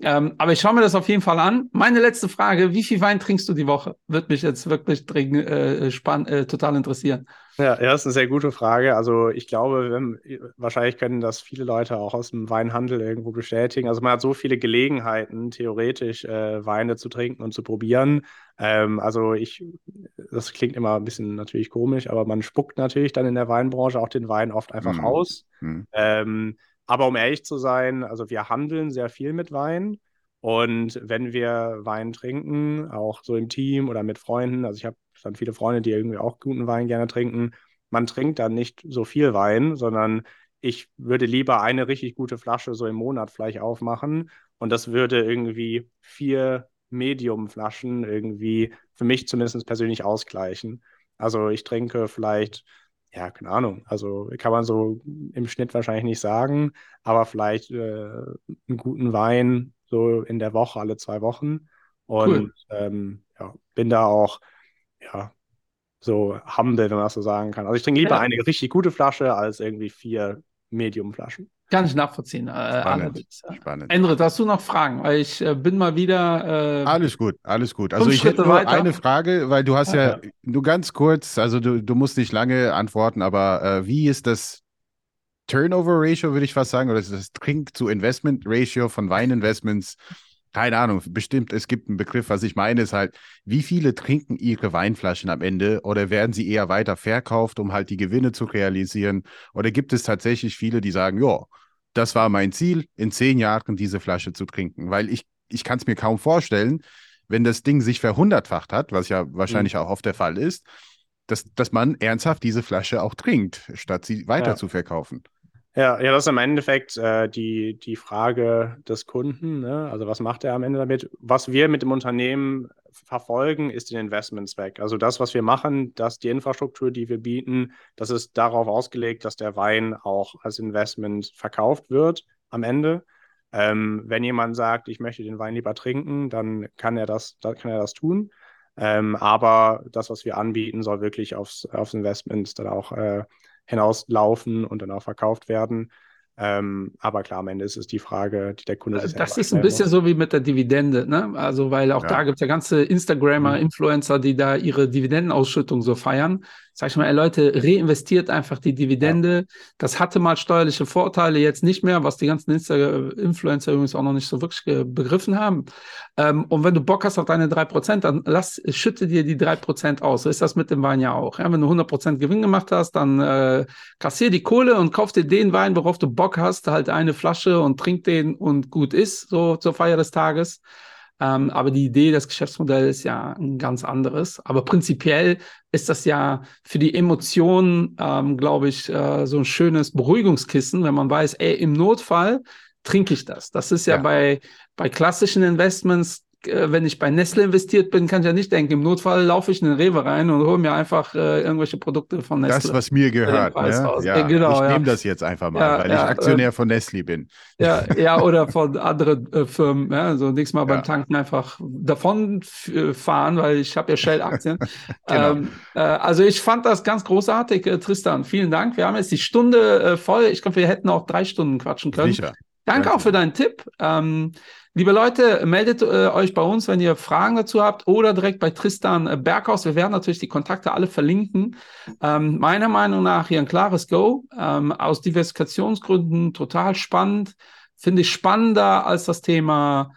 Ähm, aber ich schaue mir das auf jeden Fall an. Meine letzte Frage: Wie viel Wein trinkst du die Woche? Wird mich jetzt wirklich dringend, äh, äh, total interessieren. Ja, ja, das ist eine sehr gute Frage. Also ich glaube, wenn, wahrscheinlich können das viele Leute auch aus dem Weinhandel irgendwo bestätigen. Also man hat so viele Gelegenheiten, theoretisch äh, Weine zu trinken und zu probieren. Ähm, also ich, das klingt immer ein bisschen natürlich komisch, aber man spuckt natürlich dann in der Weinbranche auch den Wein oft einfach mhm. aus. Mhm. Ähm, aber um ehrlich zu sein, also wir handeln sehr viel mit Wein. Und wenn wir Wein trinken, auch so im Team oder mit Freunden, also ich habe dann viele Freunde, die irgendwie auch guten Wein gerne trinken, man trinkt dann nicht so viel Wein, sondern ich würde lieber eine richtig gute Flasche so im Monat vielleicht aufmachen und das würde irgendwie vier Medium-Flaschen irgendwie für mich zumindest persönlich ausgleichen. Also ich trinke vielleicht ja, keine Ahnung. Also kann man so im Schnitt wahrscheinlich nicht sagen, aber vielleicht äh, einen guten Wein so in der Woche, alle zwei Wochen. Und cool. ähm, ja, bin da auch, ja, so humble, wenn man das so sagen kann. Also ich trinke lieber ja. eine richtig gute Flasche als irgendwie vier Medium-Flaschen. Kann ich nachvollziehen. Äh, Spannend. Spannend. Endrit, hast du noch Fragen? Weil ich äh, bin mal wieder. Äh, alles gut, alles gut. Also ich hätte nur weiter. eine Frage, weil du hast ja, ja, du ganz kurz, also du, du musst nicht lange antworten, aber äh, wie ist das Turnover Ratio, würde ich fast sagen, oder ist das Trink zu Investment Ratio von Weininvestments? Keine Ahnung, bestimmt, es gibt einen Begriff, was ich meine, ist halt, wie viele trinken ihre Weinflaschen am Ende oder werden sie eher weiter verkauft, um halt die Gewinne zu realisieren? Oder gibt es tatsächlich viele, die sagen, ja, das war mein Ziel, in zehn Jahren diese Flasche zu trinken? Weil ich, ich kann es mir kaum vorstellen, wenn das Ding sich verhundertfacht hat, was ja wahrscheinlich mhm. auch oft der Fall ist, dass, dass man ernsthaft diese Flasche auch trinkt, statt sie weiter ja. zu verkaufen. Ja, ja, das ist im Endeffekt äh, die, die Frage des Kunden. Ne? Also was macht er am Ende damit? Was wir mit dem Unternehmen verfolgen, ist den Investmentzweck. Also das, was wir machen, dass die Infrastruktur, die wir bieten, das ist darauf ausgelegt, dass der Wein auch als Investment verkauft wird am Ende. Ähm, wenn jemand sagt, ich möchte den Wein lieber trinken, dann kann er das, dann kann er das tun. Ähm, aber das, was wir anbieten, soll wirklich aufs, aufs Investment dann auch äh, hinauslaufen und dann auch verkauft werden. Ähm, aber klar, am Ende ist es die Frage, die der Kunde sich Das ist ein bisschen muss. so wie mit der Dividende, ne? Also, weil auch ja. da gibt es ja ganze Instagrammer, mhm. Influencer, die da ihre Dividendenausschüttung so feiern. Sag ich mal, ey Leute, reinvestiert einfach die Dividende. Ja. Das hatte mal steuerliche Vorteile, jetzt nicht mehr, was die ganzen Insta Influencer übrigens auch noch nicht so wirklich begriffen haben. Ähm, und wenn du Bock hast auf deine 3%, dann lass, schütte dir die 3% aus. So ist das mit dem Wein ja auch. Ja? Wenn du 100% Gewinn gemacht hast, dann äh, kassier die Kohle und kauf dir den Wein, worauf du Bock hast, halt eine Flasche und trink den und gut ist, so zur Feier des Tages. Ähm, aber die Idee, das Geschäftsmodell ist ja ein ganz anderes. Aber prinzipiell ist das ja für die Emotionen, ähm, glaube ich, äh, so ein schönes Beruhigungskissen, wenn man weiß, ey, im Notfall trinke ich das. Das ist ja, ja. bei, bei klassischen Investments wenn ich bei Nestle investiert bin, kann ich ja nicht denken, im Notfall laufe ich in den Rewe rein und hole mir einfach äh, irgendwelche Produkte von Nestle. Das, was mir gehört. Ne? Ja, äh, genau, ich ja. nehme das jetzt einfach mal, ja, weil ich Aktionär äh, von Nestle bin. Ja, ja oder von anderen äh, Firmen. Also nächstes Mal beim Tanken einfach davon äh, fahren, weil ich habe ja Shell-Aktien. *laughs* genau. ähm, also ich fand das ganz großartig, Tristan. Vielen Dank. Wir haben jetzt die Stunde voll. Ich glaube, wir hätten auch drei Stunden quatschen können. Sicher. Danke auch für deinen Tipp. Ähm, liebe Leute, meldet äh, euch bei uns, wenn ihr Fragen dazu habt oder direkt bei Tristan äh, Berghaus. Wir werden natürlich die Kontakte alle verlinken. Ähm, meiner Meinung nach hier ein klares Go. Ähm, aus Diversifikationsgründen total spannend. Finde ich spannender als das Thema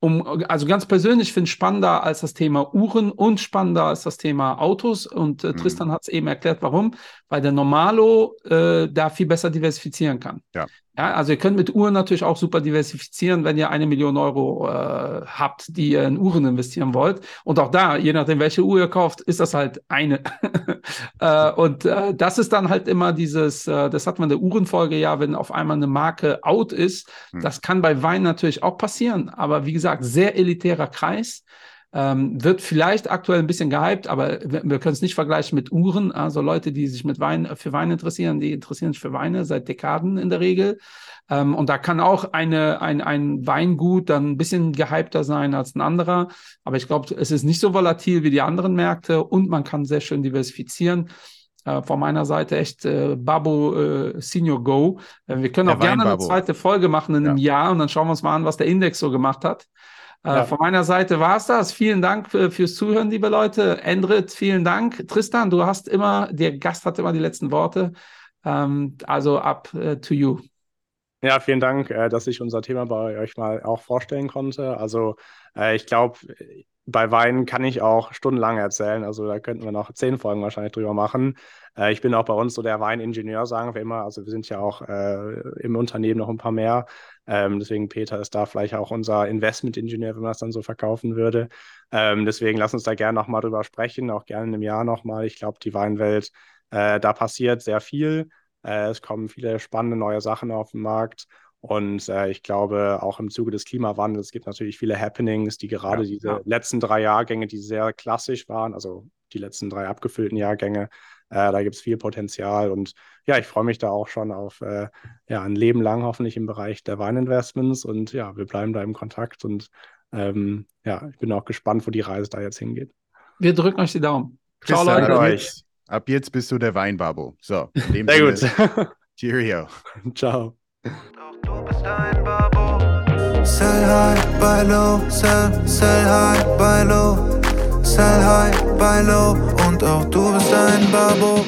um, also ganz persönlich finde ich spannender als das Thema Uhren und spannender als das Thema Autos. Und äh, mhm. Tristan hat es eben erklärt, warum. Weil der Normalo äh, da viel besser diversifizieren kann. Ja. Ja, also ihr könnt mit Uhren natürlich auch super diversifizieren, wenn ihr eine Million Euro äh, habt, die ihr in Uhren investieren wollt. Und auch da, je nachdem, welche Uhr ihr kauft, ist das halt eine. *laughs* äh, und äh, das ist dann halt immer dieses, äh, das hat man in der Uhrenfolge ja, wenn auf einmal eine Marke out ist. Hm. Das kann bei Wein natürlich auch passieren. Aber wie gesagt, sehr elitärer Kreis. Ähm, wird vielleicht aktuell ein bisschen gehypt, aber wir, wir können es nicht vergleichen mit Uhren. Also Leute, die sich mit Wein für Wein interessieren, die interessieren sich für Weine seit Dekaden in der Regel. Ähm, und da kann auch eine, ein, ein Weingut dann ein bisschen gehypter sein als ein anderer. Aber ich glaube, es ist nicht so volatil wie die anderen Märkte und man kann sehr schön diversifizieren. Äh, von meiner Seite echt äh, Babo äh, Senior Go. Äh, wir können Der auch gerne eine zweite Folge machen in einem Jahr und dann schauen wir uns mal an, was der Index so gemacht hat. Äh, Ja. Von meiner Seite war es das. Vielen Dank für, fürs Zuhören, liebe Leute. Endrit, vielen Dank. Tristan, du hast immer, der Gast hat immer die letzten Worte. Ähm, also up äh, to you. Ja, vielen Dank, äh, dass ich unser Thema bei euch mal auch vorstellen konnte. Also äh, ich glaube, bei Wein kann ich auch stundenlang erzählen. Also da könnten wir noch zehn Folgen wahrscheinlich drüber machen. Äh, ich bin auch bei uns so der Weiningenieur, sagen wir immer. Also wir sind ja auch äh, im Unternehmen noch ein paar mehr. Ähm, deswegen Peter ist da vielleicht auch unser Investmentingenieur, wenn man das dann so verkaufen würde. Ähm, deswegen lass uns da gerne nochmal drüber sprechen, auch gerne einem Jahr nochmal. Ich glaube, die Weinwelt, äh, da passiert sehr viel. Äh, es kommen viele spannende neue Sachen auf den Markt. Und äh, ich glaube, auch im Zuge des Klimawandels gibt es natürlich viele Happenings, die gerade Ja, diese ja. letzten drei Jahrgänge, die sehr klassisch waren, also die letzten drei abgefüllten Jahrgänge, äh, da gibt es viel Potenzial. Und ja, ich freue mich da auch schon auf äh, ja, ein Leben lang hoffentlich im Bereich der Weininvestments. Und ja, wir bleiben da im Kontakt. Und ähm, ja, ich bin auch gespannt, wo die Reise da jetzt hingeht. Wir drücken euch die Daumen. Ciao, Leute. Ab, euch. jetzt, ab jetzt bist du der Weinbabo. So, in dem Sehr Sinne, gut. *laughs* Cheerio. Ciao. Bist ein Babo. Sell high, buy low, sell, sell high, buy low. Sell high, buy low. Und auch du bist ein Babo.